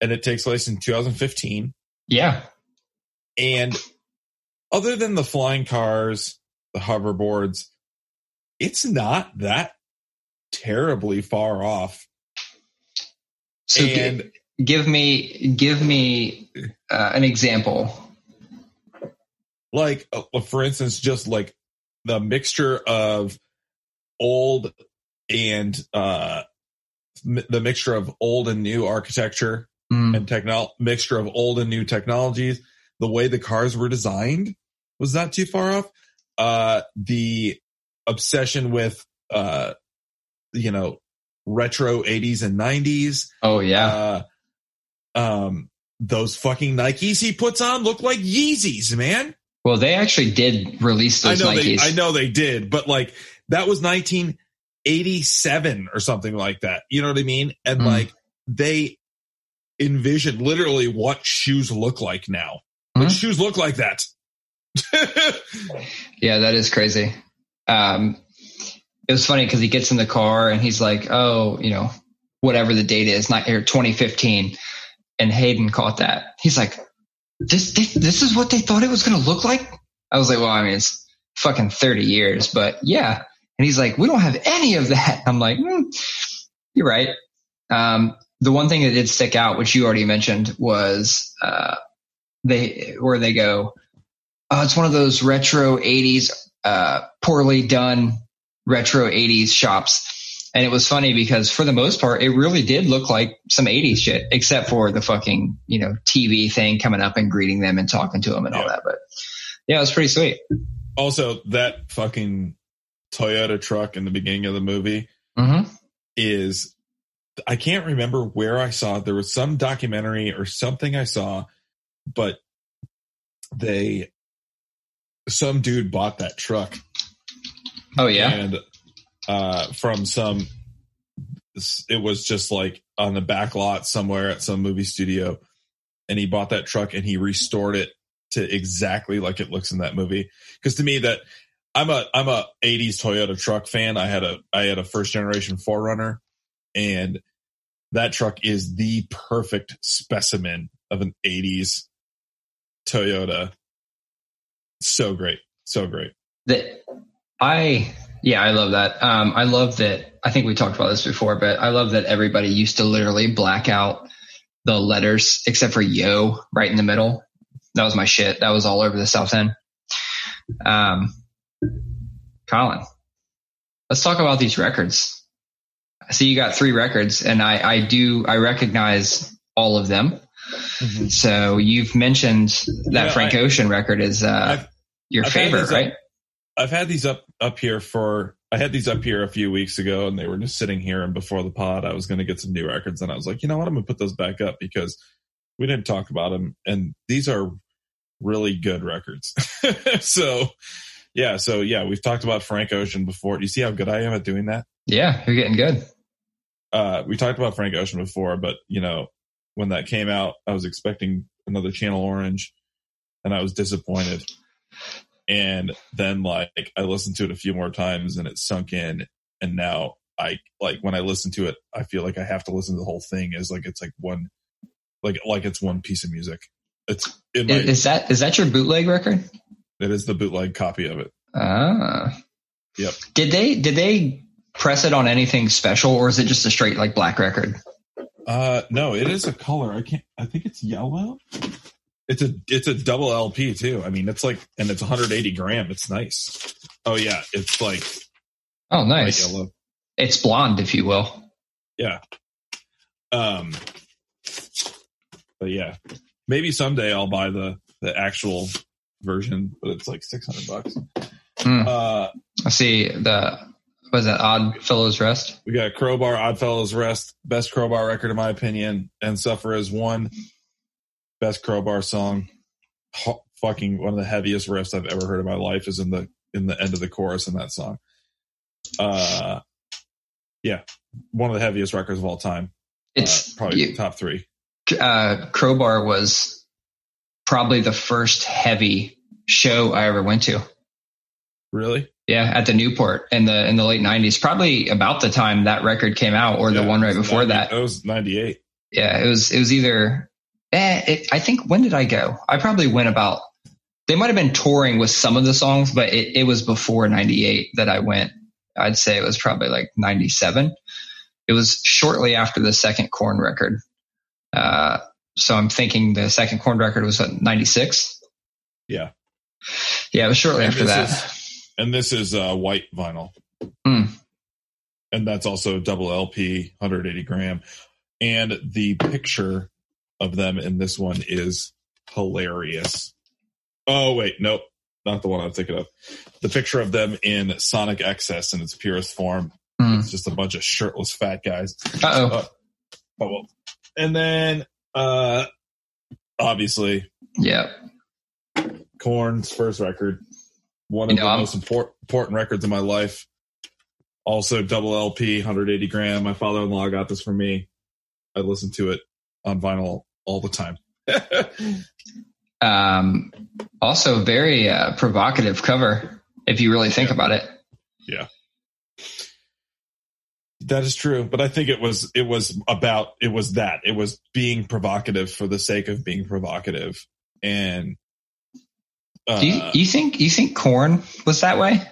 and it takes place in 2015. Yeah. And other than the flying cars, the hoverboards, it's not that terribly far off. So and give me, give me uh, an example. like, uh, for instance, just like the mixture of old and uh, m- the mixture of old and new architecture Mm. and techno mixture of old and new technologies. The way the cars were designed was not too far off. Uh, the obsession with, uh, you know, retro 80s and 90s. Oh yeah. Uh, um, those fucking Nikes he puts on look like Yeezys, man. Well, they actually did release I those know Nikes. they, I know they did, but like that was 1987 or something like that. You know what I mean? And Mm. like they envisioned literally what shoes look like now. Mhm. shoes look like that. Yeah, that is crazy. Um, it was funny because he gets in the car and he's like, "Oh, you know, whatever the date is, not here, 2015." And Hayden caught that. He's like, "This, this, this is what they thought it was going to look like." I was like, "Well, I mean, it's fucking 30 years, but yeah." And he's like, "We don't have any of that." I'm like, hmm, "You're right." Um, the one thing that did stick out, which you already mentioned, was uh, they where they go. Oh, it's one of those retro 80s, uh, poorly done retro 80s shops. And it was funny because for the most part, it really did look like some 80s shit, except for the fucking, you know, TV thing coming up and greeting them and talking to them and all that. But yeah, it was pretty sweet. also, that fucking Toyota truck in the beginning of the movie hmm is I can't remember where I saw it. There was some documentary or something I saw, but they some dude bought that truck. Oh, yeah. and uh from some it was just like on the back lot somewhere at some movie studio. And he bought that truck and he restored it to exactly like it looks in that movie. Because to me that i'm a i'm a 80s toyota truck fan. I had a i had a first generation 4Runner and that truck is the perfect specimen of an 80s toyota so great so great that I yeah, I love that. Um, I love that. I think we talked about this before, but I love that everybody used to literally black out the letters except for "yo" right in the middle. That was my shit. That was all over the South End. Um, Colin, let's talk about these records. I see you got three records, and I I do I recognize all of them. So you've mentioned that Yeah, Frank I- Ocean record is uh, your I've favorite, these up- right? I've had these up up here for I had these up here a few weeks ago and they were just sitting here and before the pod I was going to get some new records and I was like, you know what, I'm going to put those back up because we didn't talk about them and these are really good records. [laughs] so yeah, so yeah, we've talked about Frank Ocean before. Do you see how good I am at doing that? Yeah, you're getting good. Uh, we talked about Frank Ocean before, but you know, when that came out, I was expecting another Channel Orange and I was disappointed. And then like I listened to it a few more times and it sunk in and now I like when I listen to it, I feel like I have to listen to the whole thing as like it's like one like like it's one piece of music. It's it, might, Is that is that your bootleg record? it is the bootleg copy of it. Ah. Yep. Did they did they press it on anything special, or is it just a straight like black record? Uh no, it is a color. I can't I think it's yellow. It's a it's a double LP too. I mean, it's like and it's 180 gram. It's nice. Oh yeah, it's like Oh, nice. yellow. It's blonde, if you will. Yeah. Um. But yeah, maybe someday I'll buy the the actual version, but it's like 600 bucks. Hmm. Uh, I see the was that Odd Fellows Rest? we got Crowbar, Odd Fellows Rest, best Crowbar record in my opinion, and Suffer as one best Crowbar song. Ho- fucking one of the heaviest riffs I've ever heard in my life is in the in the end of the chorus in that song. Uh, yeah, one of the heaviest records of all time. It's uh, probably you- top three. uh, Crowbar was probably the first heavy show I ever went to. Really? Yeah, at the Newport in the in the late '90s, probably about the time that record came out, or the one right before 90 that. It was 98. Yeah, it was it was either. Eh, it, I think when did I go? I probably went about. They might have been touring with some of the songs, but it, it was before '98 that I went. I'd say it was probably like '97. It was shortly after the second Korn record. Uh, so I'm thinking the second Korn record was '96. Yeah. Yeah, it was shortly And after that. And this is uh, white vinyl. Hmm. And that's also double LP, 180 gram. And the picture of them in this one is hilarious. Oh, wait, nope. Not the one I'm thinking of. The picture of them in Sonic Excess in its purest form. Hmm. It's just a bunch of shirtless fat guys. Uh oh. Well. And then, uh, obviously, Yeah. Korn's first record, one You of know, the I'm- most import, important records in my life. Also, double LP, 180 gram. My father-in-law got this for me. I listened to it on vinyl all the time. [laughs] Um, also, very uh, provocative cover if you really think Yeah. about it. Yeah, that is true, but I think it was it was about it was that it was being provocative for the sake of being provocative, and uh, Do you, you think you think Korn was that way?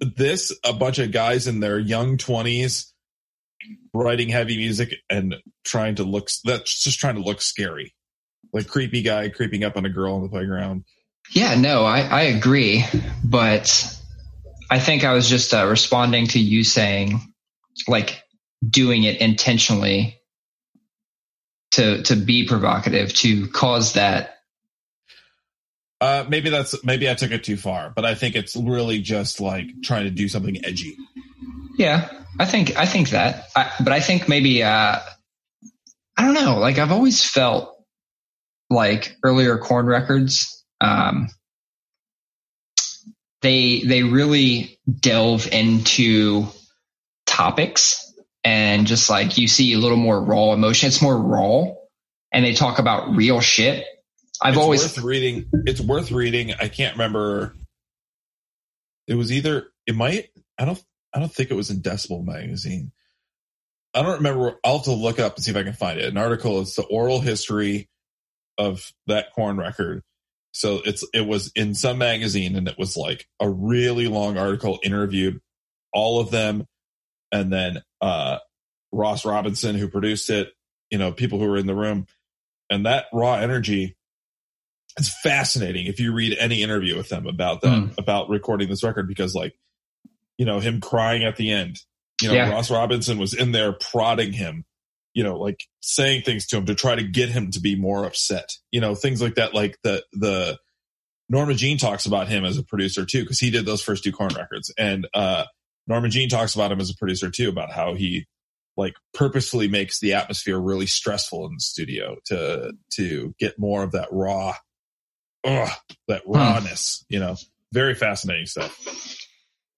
this a bunch of guys in their young 20s writing heavy music and trying to look that's just trying to look scary. Like creepy guy creeping up on a girl on the playground. Yeah, no, I, I agree, but I think I was just uh, responding to you saying, like, doing it intentionally to to be provocative to cause that. uh maybe that's maybe i took it too far but i think it's really just like trying to do something edgy Yeah, I think I think that, I, but I think maybe uh, I don't know. Like I've always felt like earlier Korn records, um, they they really delve into topics and just like you see a little more raw emotion. It's more raw, and they talk about real shit. I've it's always worth reading it's worth reading i can't remember it was either it might i don't i don't think it was in decibel magazine. I don't remember. I'll have to look up and see if i can find it. An article it's the oral history of that Korn record. So it's it was in some magazine and it was like a really long article interviewed all of them. And then uh ross robinson who produced it you know people who were in the room. And that raw energy it's fascinating if you read any interview with them about that Mm. about recording this record because like you know him crying at the end. You know Yeah. ross robinson was in there prodding him you know like saying things to him to try to get him to be more upset. You know things like that like the the norma jean talks about him as a producer too because he did those first two Korn records. And uh norma jean talks about him as a producer too about how he like purposefully makes the atmosphere really stressful in the studio to to get more of that raw ugh, that rawness you know. Very fascinating stuff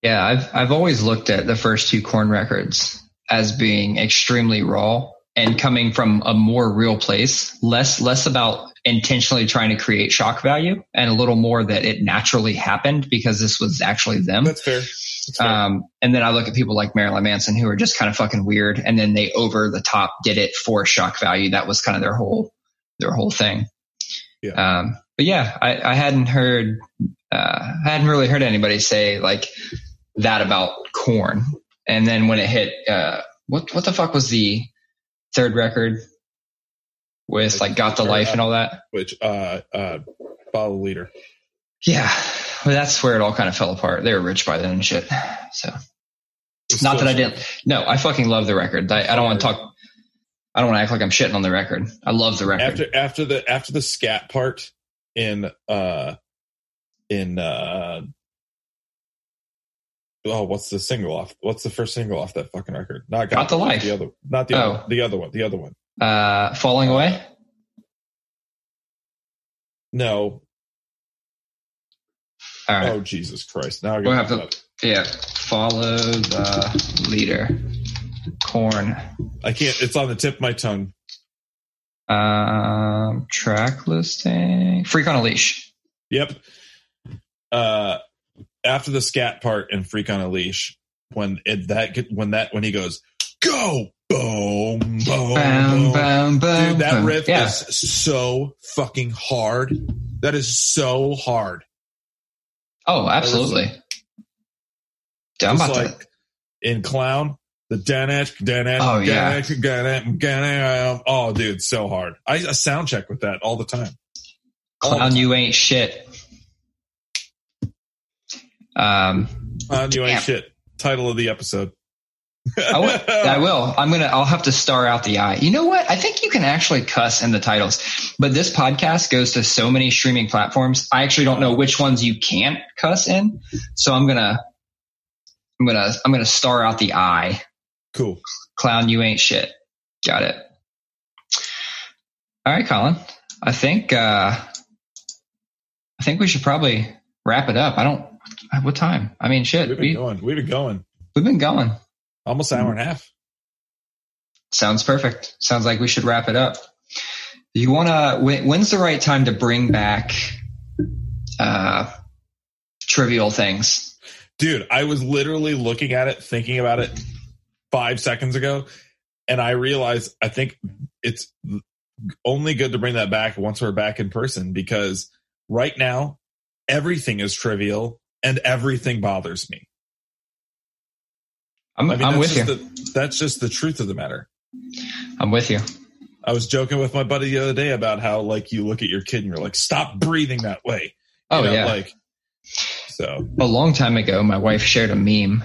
Yeah, I've I've always looked at the first two Korn records as being extremely raw and coming from a more real place, less less about intentionally trying to create shock value and a little more that it naturally happened because this was actually them. that's fair, that's fair. Um, and then I look at people like Marilyn Manson who are just kind of fucking weird and then they over the top did it for shock value. That was kind of their whole their whole thing. Yeah. Um, but yeah, I, I hadn't heard uh, I hadn't really heard anybody say like that about Korn. And then when it hit, uh, what what the fuck was the third record? with like got the life and all that. which uh uh follow leader. Yeah, well, that's where it all kind of fell apart. They were rich by then and shit. So It's not that I didn't. No, I fucking love the record. I, I don't want to talk. I don't want to act like I'm shitting on the record. I love the record. after after the after the scat part in uh in uh oh what's the single off what's the first single off that fucking record not Got the Life. the other not the Oh. other the other one the other one uh, falling away. no All right. oh jesus christ now I We'll got have to- Yeah. Follow the leader. Korn. i can't it's on the tip of my tongue Um, track listing. Freak on a leash. Yep. Uh, after the scat part in Freak on a Leash, when it, that when that when he goes go boom boom boom, boom, bam. dude, that bam. riff Yeah. is so fucking hard. That is so hard. Oh, absolutely. Dude, I'm about like in Clown, the Danesh, Danesh, Oh, yeah. Danesh, Danesh. Oh, dude, so hard. I, I sound check with that all the time. clown. You ain't shit. Um, Uh, you ain't shit. Title of the episode. I will, [laughs] I will. I'm gonna. I'll have to star out the eye. You know what? I think you can actually cuss in the titles, but this podcast goes to so many streaming platforms. I actually don't know which ones you can't cuss in. So I'm gonna. I'm gonna. I'm gonna star out the eye. Cool. Clown, you ain't shit. Got it. All right, Colin. I think. uh I think we should probably wrap it up. I don't. What time? I mean, shit. We've been We, going. We've been going. we've been going. Almost an hour and a half. Sounds perfect. Sounds like we should wrap it up. You want to? When, when's the right time to bring back uh, trivial things? Dude, I was literally looking at it, thinking about it five seconds ago, and I realized I think it's only good to bring that back once we're back in person because right now everything is trivial and everything bothers me. I'm, I mean, I'm that's with you. The, that's just the truth of the matter. I'm with you. I was joking with my buddy the other day about how like you look at your kid and you're like, stop breathing that way. You Oh know, yeah. Like, so a long time ago, my wife shared a meme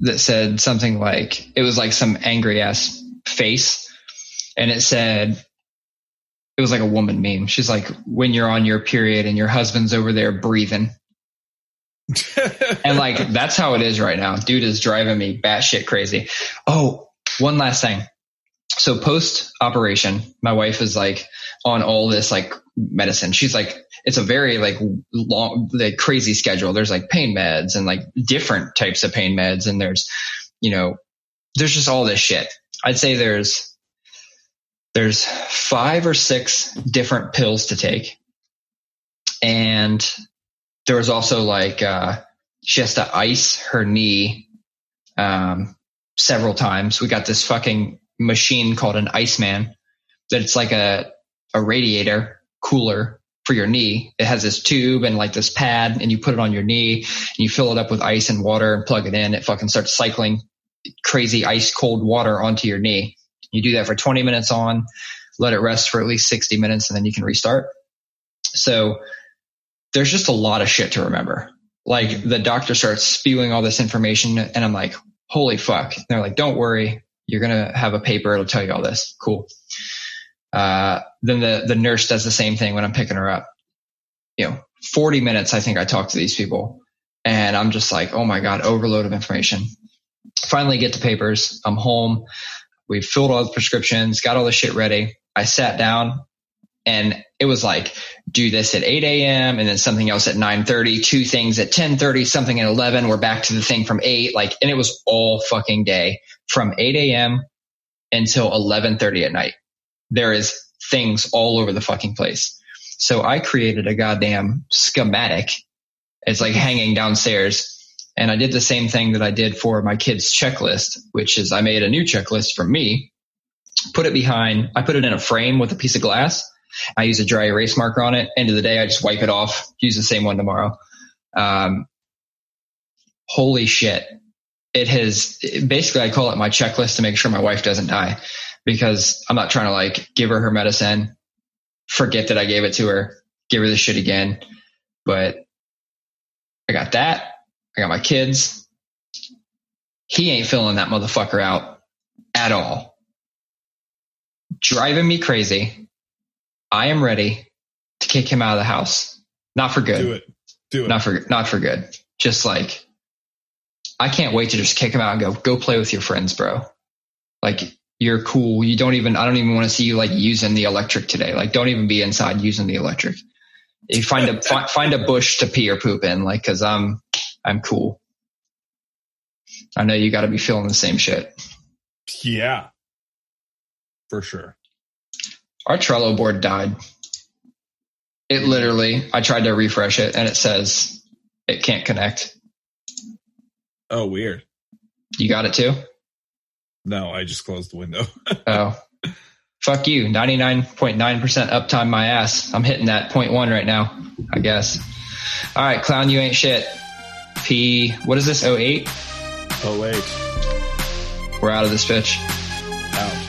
that said something like it was like some angry ass face, and it said it was like a woman meme. She's like, "When you're on your period and your husband's over there breathing," and like that's how it is right now. Dude is driving me batshit crazy. Oh, one last thing. So post operation, my wife is like on all this like medicine. She's like, it's a very like long, like crazy schedule. There's like pain meds and like different types of pain meds. And there's, you know, there's just all this shit. I'd say there's, there's five or six different pills to take. And there was also like, uh, she has to ice her knee, um, several times. We got this fucking machine called an Iceman that it's like a, a radiator cooler for your knee. It has this tube and like this pad and you put it on your knee and you fill it up with ice and water and plug it in. It fucking starts cycling crazy ice cold water onto your knee. You do that for 20 minutes on, let it rest for at least 60 minutes and then you can restart. So there's just a lot of shit to remember. Like the doctor starts spewing all this information and I'm like, holy fuck. And they're like, don't worry. You're going to have a paper. It'll tell you all this. Cool. Uh, then the, the nurse does the same thing when I'm picking her up. You know, 40 minutes, I think I talk to these people and I'm just like, oh my God, overload of information. Finally get the papers. I'm home. We've filled all the prescriptions, got all the shit ready. I sat down and it was like, do this at 8 a.m. and then something else at 9.30, two things at 10.30, something at 11. We're back to the thing from 8. Like, and it was all fucking day from 8 a.m. until 11.30 at night. There is things all over the fucking place. So I created a goddamn schematic. It's like hanging downstairs. And I did the same thing that I did for my kids checklist, which is I made a new checklist for me, put it behind, I put it in a frame with a piece of glass. I use a dry erase marker on it. End of the day, I just wipe it off, use the same one tomorrow. Um, holy shit. It has basically, I call it my checklist to make sure my wife doesn't die. because I'm not trying to like give her her medicine, forget that I gave it to her, give her the shit again. But I got that. I got my kids. He ain't filling that motherfucker out at all. Driving me crazy. I am ready to kick him out of the house. Not for good. Do it. Do it. Not for not for good. Just like I can't wait to just kick him out and go go play with your friends, bro. Like you're cool. You don't even I don't even want to see you like using the electric today. Like don't even be inside using the electric. You find a [laughs] fi- find a bush to pee or poop in, like because I'm I'm cool. I know you got to be feeling the same shit. Yeah. For sure. Our Trello board died. It mm-hmm. literally, I tried to refresh it and it says it can't connect. Oh, weird. You got it too? No, I just closed the window. [laughs] Oh, fuck you. 99.9% uptime my ass. I'm hitting that point one right now, I guess. All right, clown, you ain't shit. P, what is this, 08? oh, wait. Oh We're out of this bitch. Out.